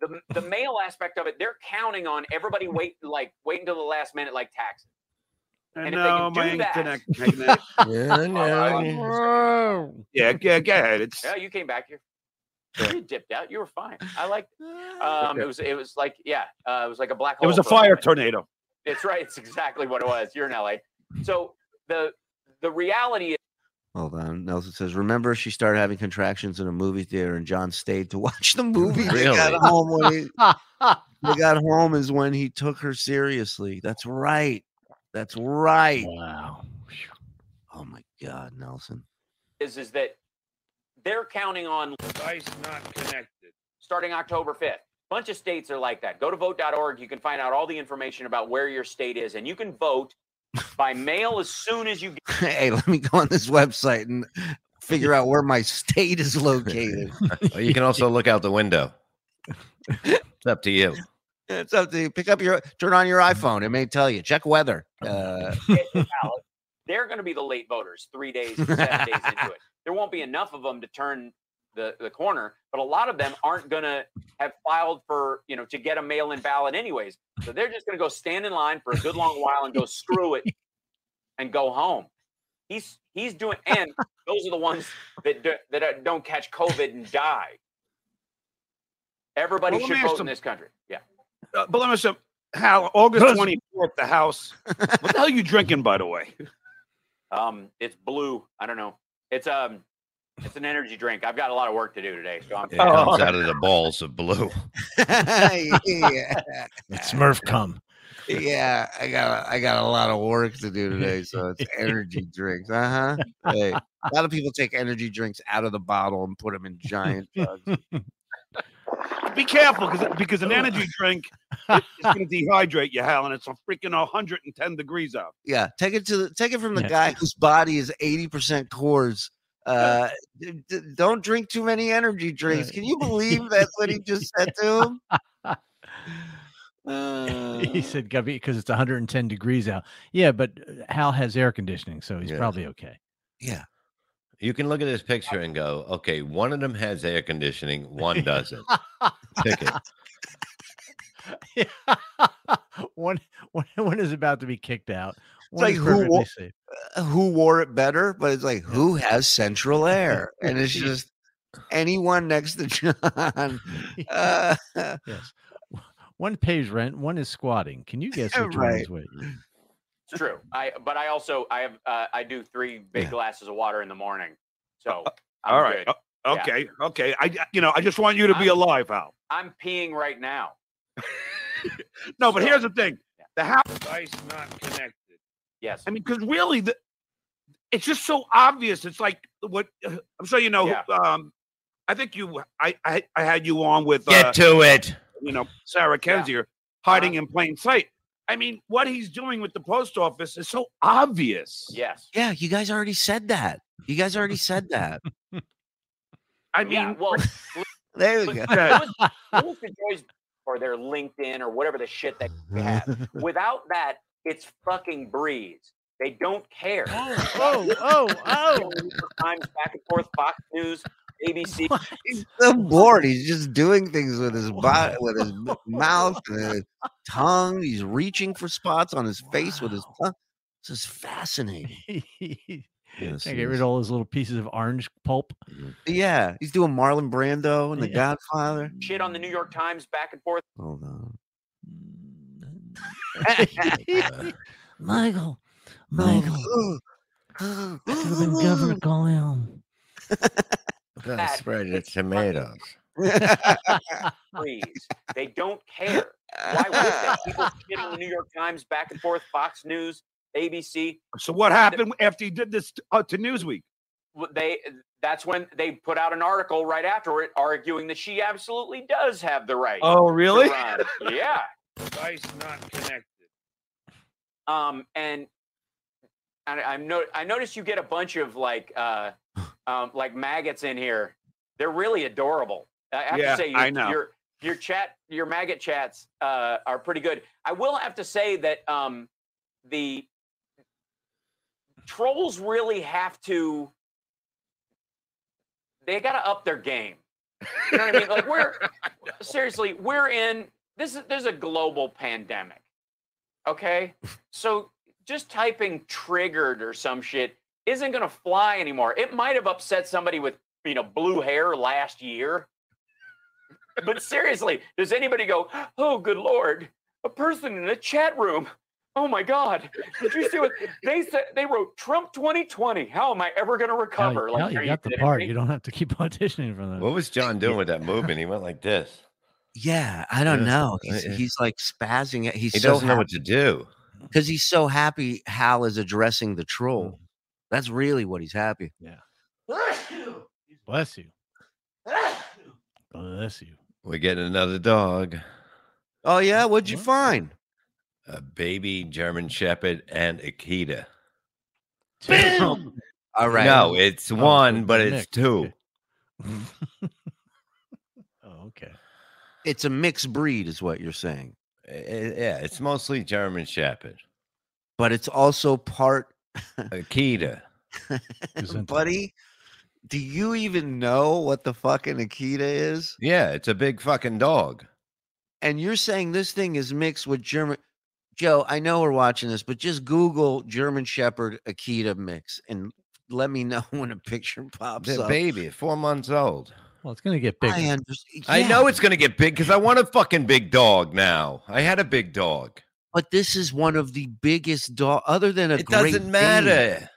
S5: the the mail aspect of it, they're counting on everybody wait like wait until the last minute like taxes. And if they
S4: no,
S5: can do
S4: man. Connect, connect.
S2: yeah, yeah.
S4: yeah, yeah, go ahead. It's
S5: Yeah, you came back here. You dipped out. You were fine. I liked it. Um, it was it was like yeah, uh, it was like a black hole.
S4: it was a fire
S5: moment.
S4: tornado.
S5: It's right. It's exactly what it was. You're in LA. So the the reality is
S1: Hold on. Nelson says, remember she started having contractions in a movie theater and John stayed to watch the movie. They got
S2: Really?
S1: home when he, they got home is when he took her seriously. That's right. That's right.
S3: wow.
S1: Oh my God, Nelson.
S5: is is that they're counting on
S4: Device not connected.
S5: starting October 5th. A Bunch of states are like that. Go to vote.org. You can find out all the information about where your state is, and you can vote by mail as soon as you get.
S1: Hey, let me go on this website and figure out where my state is located.
S2: Well, you can also look out the window. It's up to you.
S1: It's up to you. Pick up your turn on your iPhone. It may tell you. Check weather. Uh,
S5: get the ballot. They're going to be the late voters three days, seven days into it. There won't be enough of them to turn the, the corner, but a lot of them aren't going to have filed for, you know, to get a mail in ballot anyways. So they're just going to go stand in line for a good long while and go screw it and go home. He's he's doing, and those are the ones that do, that uh, don't catch COVID and die. Everybody
S4: Well,
S5: should vote in this country. Yeah.
S4: Uh, but let me say, Hal, August 24th, the House. What the hell are you drinking, by the way?
S5: Um, it's blue. I don't know. It's um, it's an energy drink. I've got a lot of work to do today, so I'm.
S2: It comes out of the balls of blue.
S1: yeah.
S3: It's Smurf cum.
S1: Yeah, I got I got a lot of work to do today, so it's energy drinks. Uh huh. Hey, a lot of people take energy drinks out of the bottle and put them in giant jugs.
S4: Be careful because because an energy drink is going to dehydrate you, Hal, and it's a freaking 110 degrees out.
S1: Yeah, take it to the take it from the
S3: Yeah.
S1: guy whose body is eighty percent cores. Uh, d- d- don't drink too many energy drinks. Can you believe that's what he just said to him? Uh,
S3: he said, "Gubby, because it's 110 degrees out." Yeah, but uh, Hal has air conditioning, so he's
S2: Yeah.
S3: probably okay.
S1: yeah,
S2: You can look at this picture and go, okay, one of them has air conditioning, one doesn't. Pick it.
S3: one, one, one is about to be kicked out. One
S1: like who
S3: perfectly
S1: wa-
S3: safe.
S1: Uh, who wore it better? But it's like who has central air, and it's just anyone next to John. Uh,
S3: Yes. One pays rent, one is squatting. Can you guess which one
S1: Right.
S3: is which?
S5: It's true. I but I also I have uh, I do three big
S1: Yeah.
S5: glasses of water in the morning. So I'm
S4: Uh, All right.
S5: good.
S4: o-
S5: Yeah.
S4: Okay. Okay. I you know I just want you to be
S5: I'm-
S4: alive, Hal.
S5: I'm peeing right now.
S4: No, but
S5: So-
S4: here's the thing:
S5: Yeah.
S4: the house device not connected.
S5: Yes.
S4: I mean, because really, the, it's just so obvious. It's like what uh, I'm sure you know.
S5: Yeah.
S4: Um, I think you, I, I, I had you on with,
S2: Get
S4: uh,
S2: to it.
S4: you know, Sarah Kendzior hiding in plain sight. I mean, what he's doing with the post office is so obvious.
S5: yes.
S1: yeah, you guys already said that. You guys already said that.
S4: I mean,
S5: Yeah. Well,
S1: There we
S5: look,
S1: go.
S4: Yeah.
S5: look- look at Joy's or their LinkedIn or whatever the shit that they have. Without that, it's fucking breeze. They don't care.
S3: oh, oh, oh.
S5: New York Times back and forth, Fox News, ABC.
S1: He's so bored. He's just doing things with his body, with his mouth, and his tongue. He's reaching for spots on his face with his tongue. This is fascinating. Yes,
S3: I
S1: he
S3: get rid of all those little pieces of orange pulp.
S1: Yeah, he's doing Marlon Brando and The
S3: Yeah.
S1: Godfather.
S5: Shit on the New York Times back and forth.
S1: Hold on.
S3: Michael, oh,
S1: Michael.
S3: call him.
S2: Gotta
S5: That-
S2: spread the tomatoes.
S5: Breeze. They don't care. Why would they? People shit on the New York Times back and forth, Fox News, ABC.
S4: so what happened after he did this t- uh, to Newsweek?
S5: They that's when they put out an article right after it arguing that she absolutely does have the right.
S4: Oh, really?
S5: Yeah.
S4: Device not connected.
S5: Um, and and I, I'm no, I noticed you get a bunch of like uh, um, like maggots in here. They're really adorable. I have
S4: Yeah,
S5: to say, you,
S4: I know.
S5: your your chat, your maggot chats uh, are pretty good. I will have to say that um, the trolls really have to. They got to up their game. You know what I mean? Like we're seriously, we're in this is there's a global pandemic. Okay? So just typing triggered or some shit isn't going to fly anymore. It might have upset somebody with, you know, blue hair last year. But seriously, does anybody go, "Oh good lord, a person in a chat room Oh my God! Did you see what they said? They wrote Trump 2020. How am I ever going to
S3: Hell,
S5: recover?
S3: like,
S5: are
S3: you got the part.
S5: me?
S3: You don't have to keep auditioning for that.
S2: What was John doing with that movement? He went like this.
S1: Yeah, I don't
S2: Yeah,
S1: know. He's, he's like spazzing. it. He's
S2: He
S1: so
S2: doesn't know what to do.
S1: Because he's so happy. Hal is addressing the troll. Mm-hmm. That's really what he's happy. Yeah.
S3: Bless you. Bless you.
S2: We're getting another dog,
S1: Oh yeah, what'd you
S3: What?
S1: find?
S2: a baby German Shepherd and Akita.
S1: All right.
S2: No, it's
S3: Oh,
S2: one, but
S3: a
S2: it's
S3: mix,
S2: two.
S3: oh, okay.
S1: it's a mixed breed, is what you're saying.
S2: I- I- yeah, it's mostly German Shepherd.
S1: But it's also part.
S2: Akita.
S1: Buddy, do you even know what the fucking Akita is?
S2: Yeah, it's a big fucking dog.
S1: And you're saying this thing is mixed with German. Joe, I know we're watching this, but just Google German Shepherd Akita mix and let me know when a picture pops
S2: The
S1: up.
S2: baby, four months old.
S3: Well, it's going to get big.
S1: I understand.
S2: I know it's gonna get big because I want a fucking big dog now. I had a big dog.
S1: but this is one of the biggest dog. Other than a
S2: It
S1: Great
S2: doesn't
S1: Dane.
S2: matter.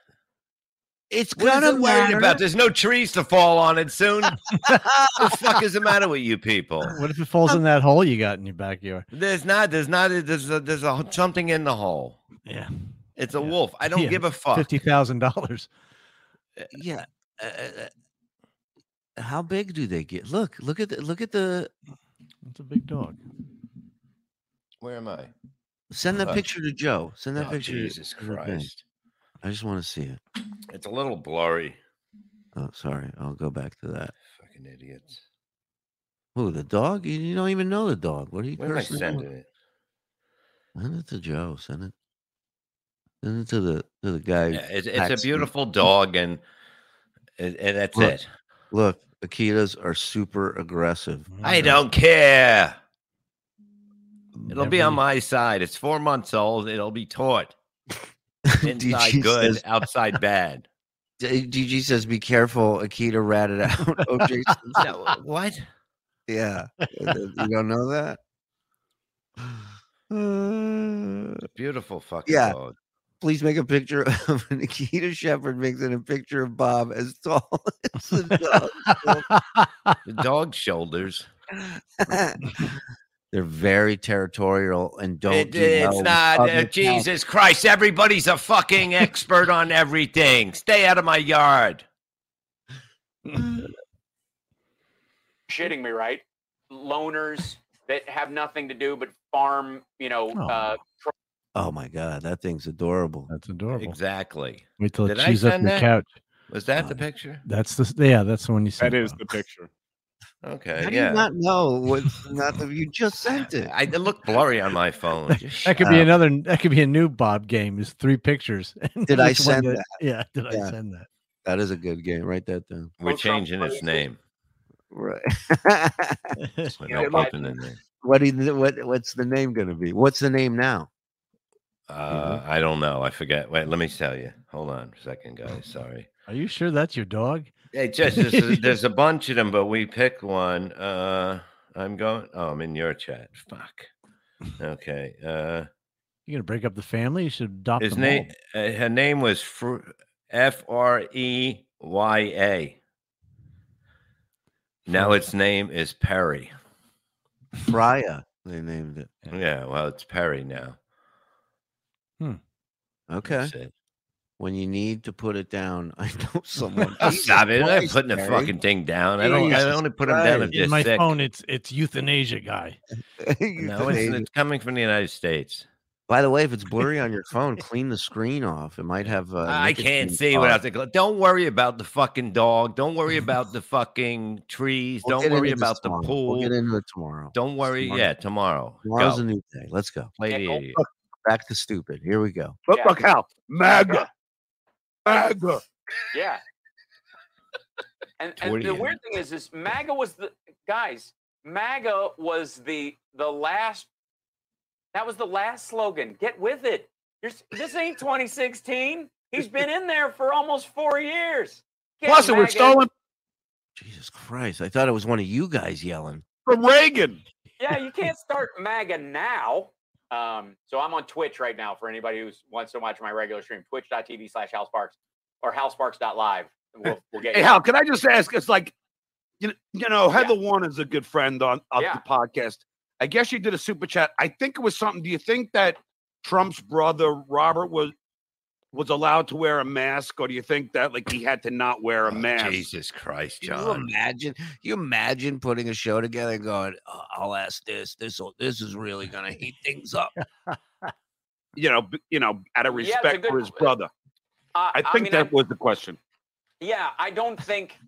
S1: It's
S2: What is
S1: gonna
S2: it worried about? There's no trees to fall on it soon. what the fuck is the matter with you people?
S3: What if it falls in that hole you got in your backyard?
S2: There's not. There's not. There's a, there's a, something in the hole.
S3: Yeah.
S2: It's a
S3: Yeah.
S2: wolf. I don't
S3: Yeah,
S2: give a fuck.
S3: Fifty thousand dollars.
S1: yeah. uh, uh, how big do they get? Look, look at the look at the.
S3: That's a big dog.
S2: Where am I?
S1: Send that
S2: Uh,
S1: picture to Joe. Send that
S2: Oh,
S1: picture.
S2: Jesus
S1: to the thing.
S2: Christ!
S1: I just want to see it.
S2: It's a little blurry.
S1: Oh, sorry. I'll go back to that.
S2: Fucking idiots.
S1: Who the dog? You, you don't even know the dog. What are you
S2: Where am I sending it?
S1: Send it to Joe. Send it. Send it to the to the guy.
S2: Yeah, It's, it's a
S1: Paxton.
S2: beautiful dog, and and, and that's
S1: Look,
S2: it.
S1: Look, Akitas are super aggressive.
S2: I don't care. It'll be on my side. It's four months old. It'll be taught. Inside
S1: DG
S2: good,
S1: says,
S2: outside bad.
S1: DG says, "Be careful." Akita ratted out. OJ. Simpson.
S2: No, what?
S1: Yeah, you don't know that. Uh,
S2: Beautiful fucking
S1: Yeah.
S2: dog.
S1: Please make a picture of Nikita Akita Shepherd mixing a picture of Bob as tall as the dog.
S2: The dog shoulders.
S1: They're very territorial and don't.
S2: It- it's not. uh,
S1: other cats.
S2: Jesus Christ! Everybody's a fucking expert on everything. Stay out of my yard.
S5: shitting me, right? Loners that have nothing to do but farm, you know,
S3: Oh.
S5: uh, tr-
S1: Oh my god, that thing's adorable.
S3: That's adorable.
S2: Exactly.
S3: Wait till it
S2: Did I
S3: chews up
S2: send
S3: your
S2: that?
S3: couch.
S2: Was that
S1: Uh,
S2: the picture?
S3: That's the yeah. That's the one you said.
S6: That is the picture.
S2: Okay.
S1: How do you not know what's not the you just sent it?
S2: I it looked blurry on my phone. Just
S3: That could
S2: shut
S3: be another. That could be a new Bob game. Is three pictures.
S1: Did I send
S3: to-
S1: that?
S3: Yeah. Did
S1: Yeah.
S3: I send that?
S1: That is a good game. Write that down.
S2: We're
S5: Well,
S2: changing its name.
S1: Right.
S2: With
S5: You
S2: no
S5: my-
S2: pumping in there.
S1: what do what what's the name going to be? What's the name now?
S2: Uh, I don't know. I forget. Wait, let me tell you. Hold on a second, guys. Sorry.
S3: Are you sure that's your dog?
S2: Hey, just there's a, there's a bunch of them, but we pick one. Uh, I'm going. Oh, I'm in your chat. Fuck. Okay. Uh,
S3: You gonna break up the family? You should adopt
S2: his
S3: them
S2: name. Uh, her name was F R E Y A. Now its name is Perry.
S1: Freya. They named it.
S2: Yeah, well, it's Perry now.
S1: Okay.
S2: That's.
S1: When you need to put it down, I know someone.
S2: Stop it! I'm not
S1: Christ,
S2: putting the fucking thing down. I don't. I
S1: Jesus
S2: only put them down if
S1: Christ.
S2: they're
S3: In my
S2: sick.
S3: phone, it's it's euthanasia guy.
S2: No, it's, it's coming from the United States.
S1: By the way, if it's blurry on your phone, clean the screen off. It might have. Uh,
S2: I can't
S1: nicotine
S2: see
S1: pod.
S2: without the. Don't worry about the fucking dog. Don't worry about the fucking trees.
S1: We'll
S2: Don't worry
S1: into this
S2: about the
S1: tomorrow.
S2: pool.
S1: We'll get into it tomorrow.
S2: Don't worry.
S1: Tomorrow.
S2: Yeah, tomorrow.
S1: Tomorrow's
S2: Go.
S1: a new day. Let's go.
S2: Play the
S5: Yeah,
S2: idiot.
S1: Back to stupid. Here we go.
S4: Look,
S5: Yeah.
S4: look how MAGA, MAGA.
S5: yeah. And, and the weird thing is, is MAGA was the guys. MAGA was the the last. That was the last slogan. Get with it. You're, this ain't 2016. He's been in there for almost four years. Get
S4: Plus, it was stolen
S1: Jesus Christ! I thought it was one of you guys yelling.
S4: from Reagan.
S5: Yeah, you can't start MAGA now. Um, so I'm on Twitch right now for anybody who wants to watch my regular stream, twitch.tv slash halsparks or halsparks.live. We'll, we'll get
S4: Hey. Hal, can I just ask? It's like, you know, you know Heather Warner's a good friend on, on
S5: Yeah.
S4: the podcast. I guess you did a super chat. I think it was something. Do you think that Trump's brother Robert was was allowed to wear a mask, or do you think that like he had to not wear a
S2: Oh,
S4: mask?
S2: Jesus Christ,
S1: Can you
S2: John.
S1: imagine? You imagine putting a show together and going, "Oh, "I'll ask this. This this is really gonna heat things up."
S4: You know, you know, out of
S5: Yeah,
S4: respect
S5: good-
S4: for his brother.
S5: Uh,
S4: I think
S5: mean,
S4: that
S5: I-
S4: was the question.
S5: yeah, I don't think.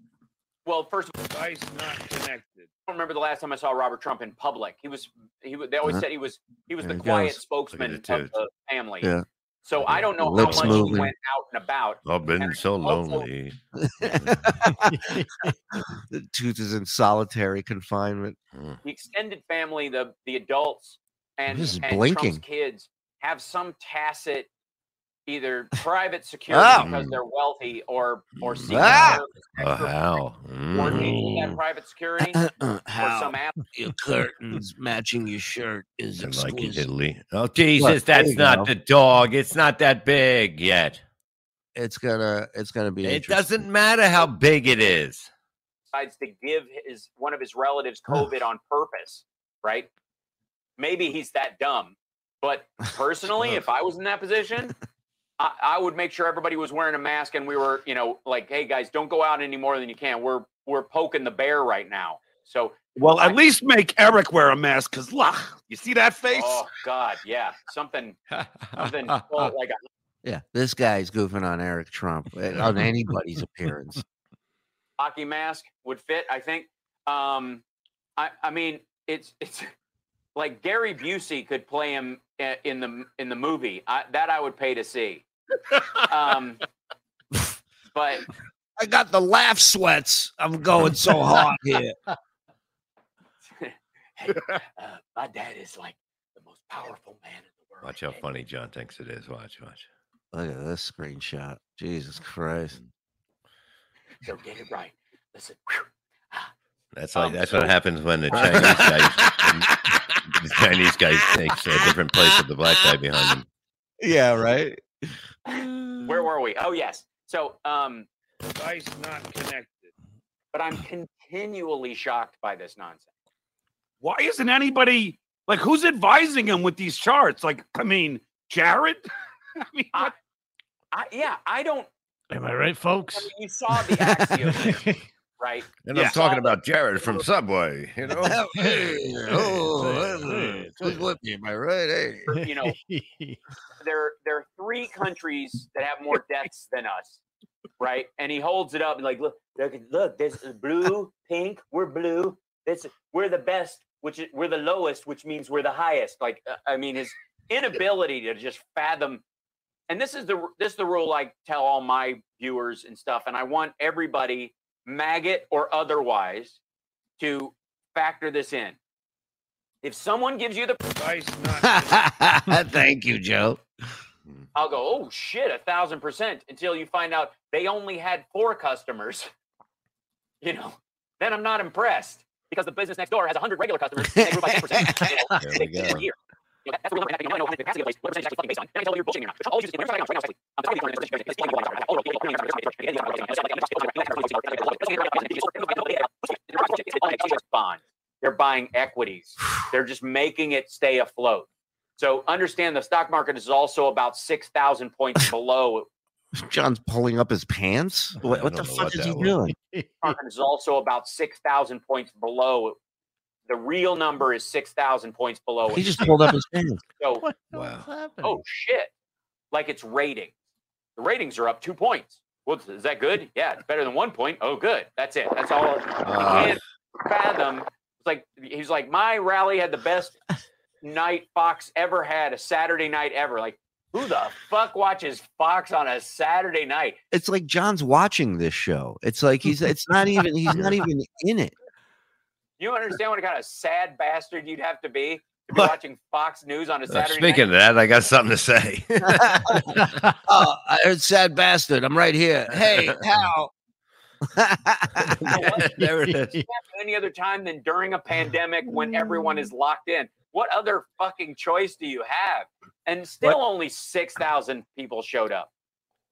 S5: Well, first of all,
S4: Device not connected.
S5: I don't remember the last time I saw Robert Trump in public. He was he. They always
S1: Uh-huh.
S5: said he was he was
S1: There
S5: the
S1: he
S5: quiet
S1: goes.
S5: spokesman
S2: Look
S5: of the family.
S1: Yeah.
S5: So I don't know
S1: Lips
S5: how much
S1: moving.
S5: he went out and about.
S2: I've been
S5: And
S2: so lonely.
S1: the tooth is in solitary confinement.
S2: Mm.
S5: The extended family, the the adults, and,
S1: This
S5: and
S1: blinking.
S5: Trump's kids have some tacit, either private security
S1: Ah.
S5: because they're wealthy, or or secret
S1: Ah.
S5: service
S2: Oh,
S5: extra
S2: how?
S5: coordinating that
S2: Mm.
S5: private security, or
S1: How
S5: some app.
S1: your curtains matching your shirt is
S2: I like
S1: exquisite.
S2: Italy. Oh, Jesus,
S1: there
S2: that's not
S1: go.
S2: the dog. It's not that big yet.
S1: It's gonna it's gonna be.
S2: It doesn't matter how big it is.
S5: decides to give his one of his relatives COVID on purpose, right? Maybe he's that dumb. But personally, if I was in that position, I, I would make sure everybody was wearing a mask and we were, you know, like, hey guys, don't go out any more than you can. We're we're poking the bear right now. So
S4: Well, at least make Eric wear a mask, because look, you see that face?
S5: oh god, yeah. Something something well, like a
S1: Yeah, this guy's goofing on Eric Trump uh, on anybody's appearance.
S5: hockey mask would fit, I think. Um I I mean it's it's like Gary Busey could play him in the in the movie. I, that I would pay to see. Um but
S1: I got the laugh sweats. I'm going so hard here.
S5: hey, uh, my dad is like the most powerful man in the world.
S2: Watch how funny John thinks it is. Watch, watch.
S1: Look at this screenshot. Jesus Christ.
S5: So get it right. Listen.
S2: That's like
S5: Um,
S2: that's
S5: so-
S2: what happens when the Chinese guy, the Chinese guy takes a different place with the black guy behind him.
S1: Yeah, right.
S5: Where were we? Oh yes. So um
S4: Device not connected.
S5: but I'm continually shocked by this nonsense.
S4: Why isn't anybody like who's advising him with these charts? Like, I mean, Jared? I mean,
S5: I-
S4: what-
S5: I yeah, I don't
S3: Am I right,
S5: I
S3: folks?
S5: mean, you saw the Axios, right?
S2: And
S4: Yeah.
S2: I'm talking about Jared from Subway. You know,
S1: Hey, oh, who's with me? Am I right? Hey.
S5: You know, there there are three countries that have more deaths than us, right? And he holds it up and like, look, look, look, this is blue, pink, we're blue. This we're the best, which is we're the lowest, which means we're the highest. Like, uh, I mean, his inability to just fathom. And this is the this is the rule I tell all my viewers and stuff, and I want everybody, maggot or otherwise, to factor this in. If someone gives you the
S4: device not
S1: Thank you, Joe.
S5: I'll go, oh shit, a thousand percent until you find out they only had four customers. You know, then I'm not impressed because the business next door has 100 regular customers. And they grew by 10%. You know,
S2: There
S5: they
S2: we go.
S5: a year. You know, that- that's the real number. And I know how many capacity of the place, what percentage is actually fucking based on. Then I tell you you're bullshitting or not. Which I'll use this. Right now, right now, actually. I'm sorry, it's fucking bullshit. It's fucking bullshit. Bond. They're buying equities. They're just making it stay afloat. So understand the stock market is also about 6,000 points below.
S1: John's pulling up his pants. What,
S2: I
S1: what the
S2: don't know
S1: fuck
S2: what
S1: is he
S2: that was.
S1: doing?
S5: market is also about 6,000 points below. The real number is 6,000 points below.
S1: He just pulled up his pants.
S5: So,
S3: What
S2: Wow.
S3: happening?
S5: oh shit. Like it's ratings. The ratings are up two points. Well, is that good? Yeah, it's better than one point. Oh, good. That's it. That's all. You
S2: Uh,
S5: can't fathom. It's like he's like my rally had the best night Fox ever had, a Saturday night ever. Like who the fuck watches Fox on a Saturday night?
S1: It's like John's watching this show. It's like he's it's not even he's not even in it.
S5: You understand what kind of sad bastard you'd have to be to be watching Fox News on a
S2: uh,
S5: Saturday
S2: speaking
S5: night?
S2: of that, I got something to say.
S1: oh, I heard sad bastard. I'm right here. Hey, Hal.
S2: there it is.
S5: Any other time than during a pandemic when everyone is locked in? What other fucking choice do you have? And still only 6,000 people showed up.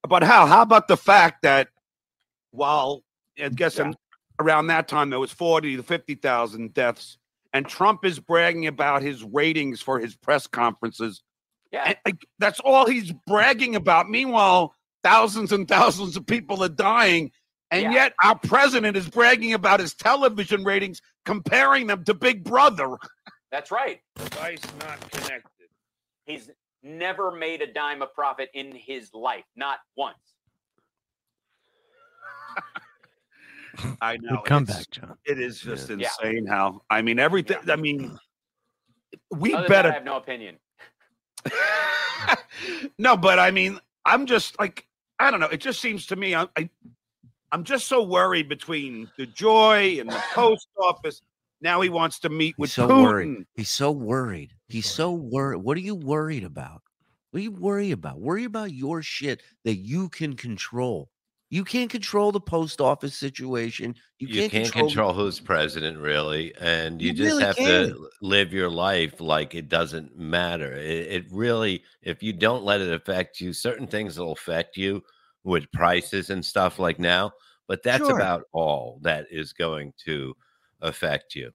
S4: But how? How about the fact that while I guess in- around that time there was forty to fifty thousand deaths, and Trump is bragging about his ratings for his press conferences.
S5: Yeah.
S4: And, like, that's all he's bragging about. Meanwhile, thousands and thousands of people are dying, and
S5: Yeah.
S4: yet our president is bragging about his television ratings, comparing them to Big Brother.
S5: That's right.
S4: Device not connected.
S5: He's never made a dime of profit in his life, not once.
S4: I know.
S3: Good comeback,
S4: it's-
S3: John.
S4: It is just
S5: Yeah.
S4: insane how I mean everything. I mean, we
S5: Other than that,
S4: better
S5: I have no opinion.
S4: no, but I mean, I'm just like I don't know. It just seems to me I, I I'm just so worried between the joy and the post office. Now he wants to meet with
S1: He's so
S4: Putin.
S1: worried. He's so worried. He's so worried. What are you worried about? What do you worry about? Worry about your shit that you can control. You can't control the post office situation. You,
S2: You, can't, control, who's president, really, and you,
S1: You
S2: just
S1: really
S2: have
S1: can't.
S2: to live your life like it doesn't matter. It, it really, if you don't let it affect you, certain things will affect you with prices and stuff like now. But that's
S1: Sure.
S2: about all that is going to affect you.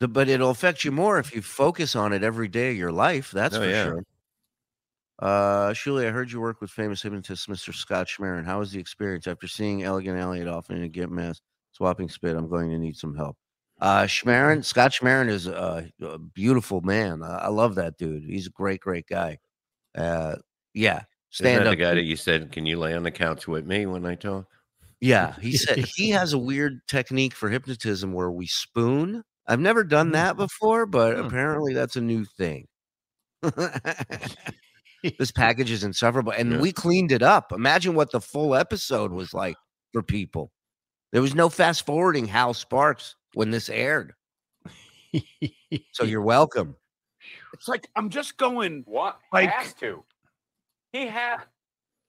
S1: The- but it'll affect you more if you focus on it every day of your life. That's
S2: Oh,
S1: for
S2: yeah.
S1: sure. Uh, Shuli, I heard you work with famous hypnotist Mr. Scott Schmerin. How was the experience after seeing Elegant Elliot often in a Get Mass swapping spit? I'm going to need some help. Uh, Schmerin, Scott Schmerin is a, a beautiful man. I, I love that dude. He's a great, great guy. Uh, yeah,
S2: Isn't
S1: stand
S2: that
S1: up.
S2: the guy that you said, "Can you lay on the couch with me when I talk?"
S1: Yeah, he said he has a weird technique for hypnotism where we spoon. I've never done that before, but
S3: Hmm.
S1: apparently that's a new thing. this package is insufferable, and
S2: Yeah.
S1: we cleaned it up. Imagine what the full episode was like for people. There was no fast forwarding Hal Sparks when this aired, so you're welcome.
S4: It's like I'm just going.
S5: What
S4: Like-
S5: has to? He has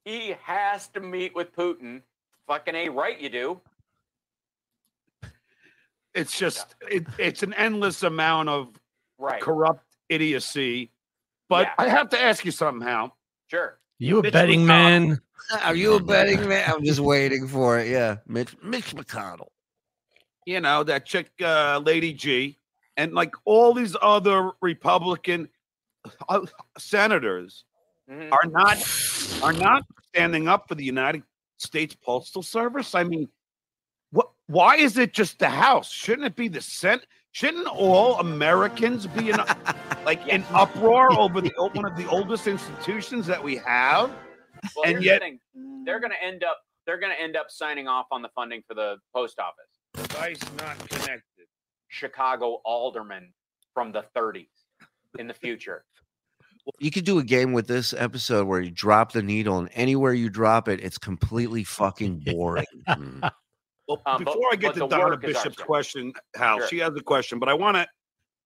S5: he has to meet with Putin. Fucking a right, you do.
S4: It's just it, it's an endless amount of
S5: Right.
S4: corrupt idiocy. But
S5: Yeah.
S4: I have to ask you something, Hal.
S5: Sure.
S3: You a
S4: Mitch
S3: betting
S4: McConnell.
S3: man?
S1: Are you a betting man? I'm just waiting for it. Yeah, Mitch, Mitch McConnell.
S4: you know, that chick, uh, Lady G, and like all these other Republican uh, senators
S5: Mhm.
S4: are not are not standing up for the United States Postal Service. I mean, what? Why is it just the House? Shouldn't it be the Senate? Shouldn't all Americans be in like in uproar over the one of the oldest institutions that we have?
S5: Well,
S4: and yet-
S5: the thing. they're going to end up they're going to end up signing off on the funding for the post office.
S4: Device not connected.
S5: Chicago alderman from the 30s in the future.
S1: You could do a game with this episode where you drop the needle, and anywhere you drop it, it's completely fucking boring.
S2: Hmm.
S4: Well,
S5: Um, but-
S4: before I get to Donna Bishop's question, Hal,
S5: Sure.
S4: she has a question, but I want to,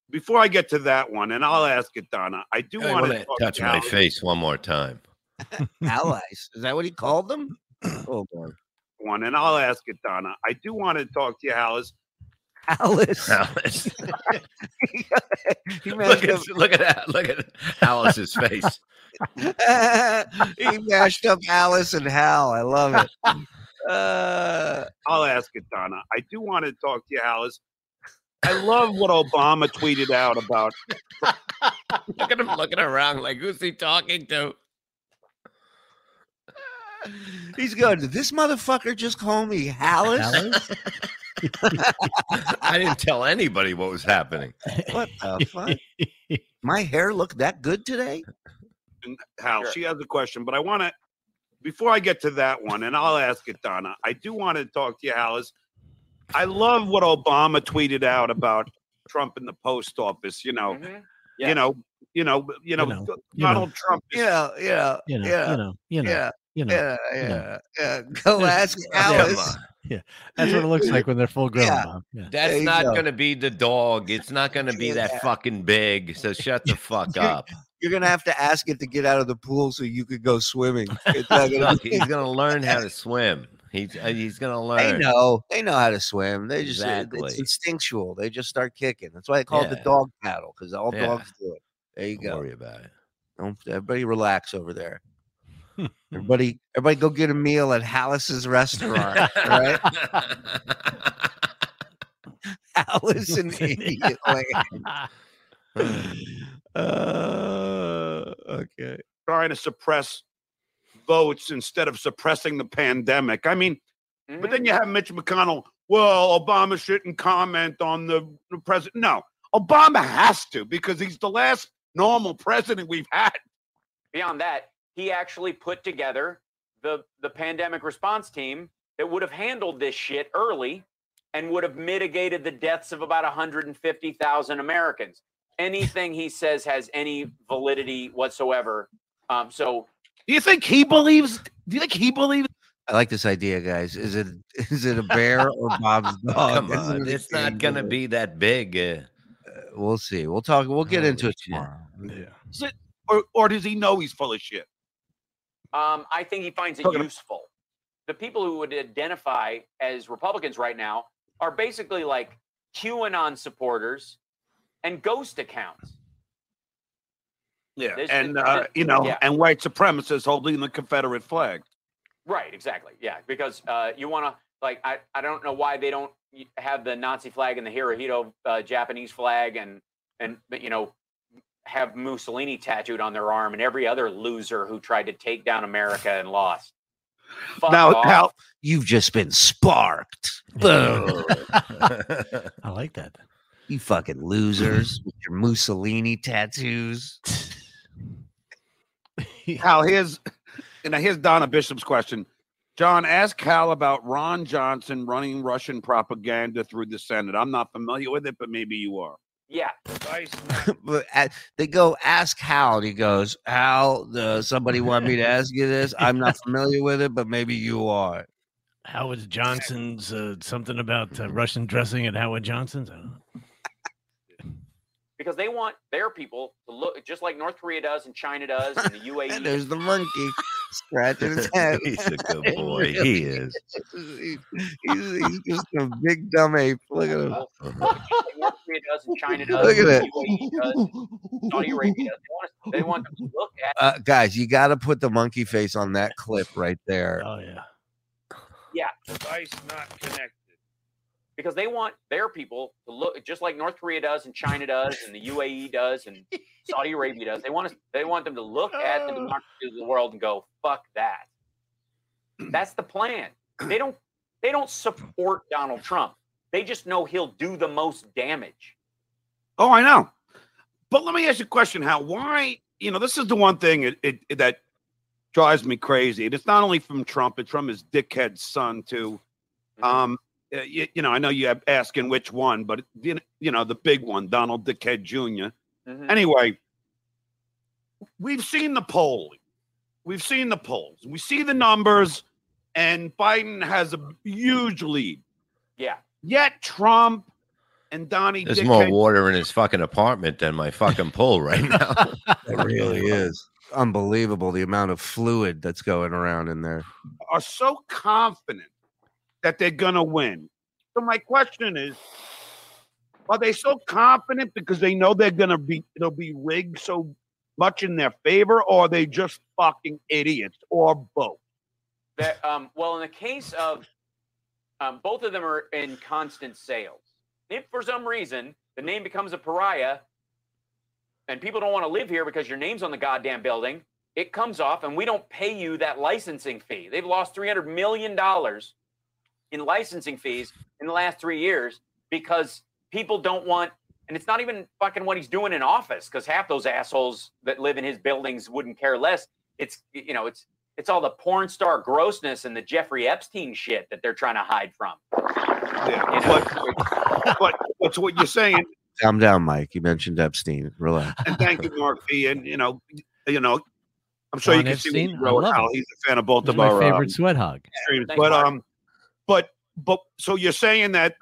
S4: before I get to that one, and I'll ask it, Donna, I do
S2: I
S4: want
S2: want
S4: to
S2: to touch my face one more time.
S1: Allies. Is that what he called them? Oh boy.
S4: one, and I'll ask it, Donna. I do want to talk to you, Hal. Is
S1: Alice.
S2: Alice.
S1: he
S2: look
S1: mashed
S2: at look at that. Look at Alice's face.
S1: he mashed up Alice and Hal. I love it. Uh,
S4: I'll ask it, Donna. I do want to talk to you, Alice. I love what Obama tweeted out about.
S2: Look at him looking around like who's he talking to?
S1: he's going, Did this motherfucker just call me Alice?
S3: Alice?
S2: I didn't tell anybody what was happening.
S1: What the fuck? My hair looked that good today?
S4: And Hal,
S5: Sure.
S4: she has a question, but I want to. Before I get to that one, and I'll ask it, Donna. I do want to talk to you, Alice. I love what Obama tweeted out about Trump in the post office. You know,
S5: Mhm.
S4: you
S5: Yeah.
S4: know, you know, you know,
S3: know, you
S4: Donald Trump. Is,
S1: Yeah, yeah,
S3: You know,
S1: yeah,
S3: you know, you know,
S1: yeah,
S3: you know.
S1: yeah,
S3: you know.
S1: yeah, yeah. Go ask
S3: Yeah, That's what it looks like when they're full grown,
S1: Yeah.
S3: Yeah.
S2: That's not
S1: go.
S2: going to be the dog. It's not going to be
S1: Yeah.
S2: that fucking big. So shut the fuck up.
S1: You're gonna have to ask it to get out of the pool so you could go swimming. Gonna
S2: Look, he's going to learn how to swim. He's uh, he's gonna learn.
S1: They know. They know how to swim. They just uh, it's instinctual. They just start kicking. That's why they call it the dog paddle because all
S2: Yeah.
S1: dogs do it. There you go.
S2: Don't
S1: go.
S2: worry about it.
S1: Don't everybody relax over there. Everybody, everybody, go get a meal at Hallis's restaurant. all right, Hallis and Idiot Land. Uh, okay.
S4: trying to suppress votes instead of suppressing the pandemic. I mean, but then you have Mitch McConnell. Well, Obama shouldn't comment on the, the president. No, Obama has to because he's the last normal president we've had.
S5: Beyond that, he actually put together the the pandemic response team that would have handled this shit early and would have mitigated the deaths of about 150,000 Americans. Anything he says has any validity whatsoever. Um, so
S4: Do you think he believes? Do you think he believes?
S1: I like this idea, guys. Is it is it a bear or Bob's dog?
S2: Come on,
S1: it
S2: it's not gonna be that big. Uh,
S1: Uh, we'll see. We'll talk. We'll get into it tomorrow.
S3: Yeah.
S4: Or, or does he know he's full of shit?
S5: Um, I think he finds it useful. The people who would identify as Republicans right now are basically like QAnon supporters and ghost accounts.
S4: Yeah,
S5: There's-
S4: and
S5: there's-
S4: uh, you know,
S5: yeah.
S4: and white supremacists holding the Confederate flag.
S5: Right, exactly. Yeah, because uh, you want to like I, I don't know why they don't have the Nazi flag and the Hirohito uh, Japanese flag and and but, you know have Mussolini tattooed on their arm and every other loser who tried to take down America and lost. Fuck
S4: now,
S5: off.
S4: now,
S1: You've just been sparked. Boom.
S3: I like that.
S1: You fucking losers with your Mussolini tattoos.
S4: Hal, here's and here's Donna Bishop's question. John, ask Hal about Ron Johnson running Russian propaganda through the Senate. I'm not familiar with it, but maybe you are.
S5: yeah,
S1: but uh, they go ask Hal. And he goes, Hal, uh, somebody want me to ask you this? I'm not familiar with it, but maybe you are.
S3: Howard Johnson's uh, something about uh, Russian dressing at Howard Johnson's. I don't know.
S5: because they want their people to look just like North Korea does and China does and the
S1: And
S5: UAE.
S1: there's the monkey scratching his head.
S2: He's a good boy. He is.
S1: he's, he's, he's just a big dumb ape. Look at him.
S5: North Korea does and China does.
S1: Look at
S5: and
S1: it.
S5: UAE does. Saudi Arabia does. They want, they want to look at
S1: Uh, guys, you got to put the monkey face on that clip right there.
S3: Oh yeah. yeah.
S4: Device not connected.
S5: Because they want their people to look just like North Korea does and China does and the UAE does and Saudi Arabia does. They want us, they want them to look at the democracy of the world and go, "Fuck that." That's the plan. They don't they don't support Donald Trump. They just know he'll do the most damage.
S4: Oh, I know. But let me ask you a question, Hal. Why, you know, this is the one thing it, it, it- that drives me crazy. And it's not only from Trump, it's from his dickhead son, too.
S5: Mhm.
S4: Um, uh, you, you know, I know you're asking which one, but you know, you know the big one, Donald Dickhead Jr.
S5: Mhm.
S4: Anyway, we've seen the polling. We've seen the polls. We see the numbers, and Biden has a huge lead.
S5: Yeah.
S4: Yet Trump and Donnie
S2: There's
S4: Dickhead
S2: more water in his fucking apartment than my fucking pool right now.
S1: It really is unbelievable the amount of fluid that's going around in there.
S4: are so confident that they're going to win. So my question is, are they so confident because they know they're going to be it'll be rigged so much in their favor, or are they just fucking idiots, or both?
S5: That um, well, in the case of um, both of them are in constant sales. If for some reason the name becomes a pariah, and people don't want to live here because your name's on the goddamn building, it comes off, and we don't pay you that licensing fee. They've lost three hundred million dollars in licensing fees in the last three years because people don't want. And it's not even fucking what he's doing in office because half those assholes that live in his buildings wouldn't care less. It's you know it's it's all the porn star grossness and the Jeffrey Epstein shit that they're trying to hide from.
S4: Yeah,
S5: You know?
S4: but but that's what you're saying.
S1: Calm down, Mike. You mentioned Epstein. Relax.
S4: And thank you, Mark P. And you know, you know, I'm sure you can see what
S3: Epstein?
S4: he
S3: I
S4: wrote.
S3: love
S4: How he's a fan of both
S3: He's
S4: of
S3: my
S4: our
S3: favorite
S4: um,
S3: sweat hog.
S4: streams.
S5: Thanks,
S4: But
S5: Mark.
S4: um, but but so you're saying that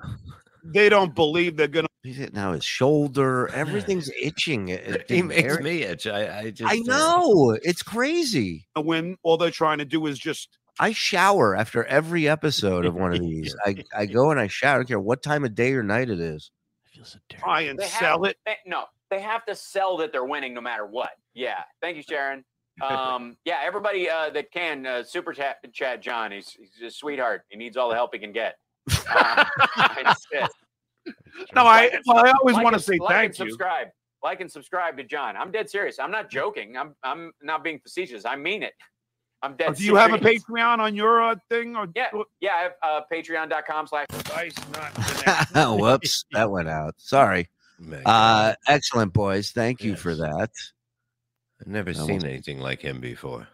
S4: they don't believe they're gonna
S1: He's hitting now his shoulder. Everything's itching. It- it-
S2: he makes
S1: very-
S2: me itch. I, I just
S1: I
S2: uh,
S1: know. It's crazy.
S4: When All they're trying to do is just
S1: I shower after every episode of one of these. I, I go and I shower. I don't care what time of day or night it is.
S3: I feel so terrible.
S4: Try and
S5: They
S4: sell
S5: have,
S4: it.
S5: They, no, they have to sell that they're winning no matter what. Yeah. Thank you, Sharon. Um, yeah, everybody uh, that can uh, super chat, chat John. He's, he's a sweetheart. He needs all the help he can get. Uh.
S4: No, I well, I always
S5: Like
S4: want to say
S5: like and
S4: thank you.
S5: Subscribe, like and subscribe to John. I'm dead serious. I'm not joking. I'm I'm not being facetious. I mean it. I'm dead.
S4: Oh, do you have a. Patreon on your uh, thing? Or
S5: Yeah, yeah. I have uh, Patreon.com slash.
S4: Dice not.
S1: Whoops, that went out. Sorry. Uh, excellent, boys. Thank you for that.
S2: I've never
S1: no,
S2: seen anything like him before.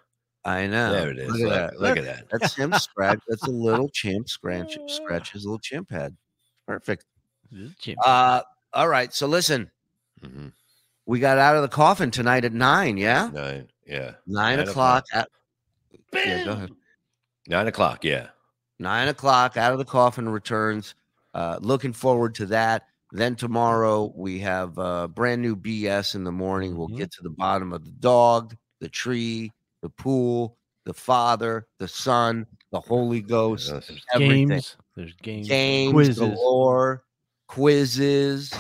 S1: I know.
S2: there it is.
S1: Look
S2: Look,
S1: at that.
S2: look at that.
S1: That's him scratch. That's a little chimp scratch. Scratch his little chimp head. Perfect.
S3: Jim.
S1: Uh, all right. So listen,
S2: Mhm.
S1: we got out of the coffin tonight at nine. Yeah,
S2: Nine, yeah,
S1: nine,
S2: Nine
S1: o'clock. At, yeah, go ahead.
S2: nine o'clock. Yeah,
S1: Nine o'clock. Out of the coffin returns. Uh, looking forward to that. Then tomorrow we have uh, brand new BS in the morning. We'll
S3: Mhm.
S1: get to the bottom of the dog, the tree, the pool, the Father, the Son, the Holy Ghost,
S2: Yes.
S3: There's
S1: everything.
S3: games. There's games.
S1: games,
S3: quizzes.
S1: galore, quizzes,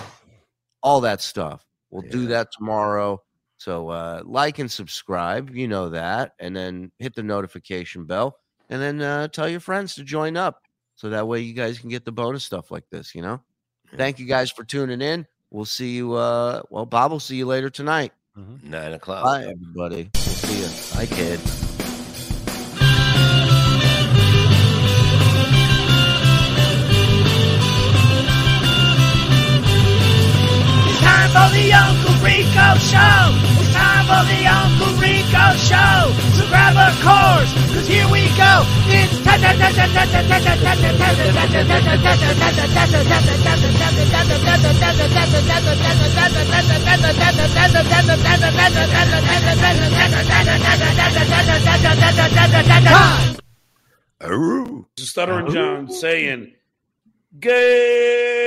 S1: all that stuff. We'll do that tomorrow. So uh, like and subscribe, you know that, and then hit the notification bell, and then uh, tell your friends to join up, so that way you guys can get the bonus stuff like this. You know.
S2: Yeah.
S1: Thank you guys for tuning in. We'll see you. Uh, well, Bob will see you later tonight.
S3: Mhm.
S2: nine o'clock.
S1: Bye, everybody. We'll see you. Bye, kid.
S7: For the Uncle Rico Show. It's time for the Uncle Rico Show. So grab a course, cause here we go. It's time.
S4: Stuttering John saying, "Gay."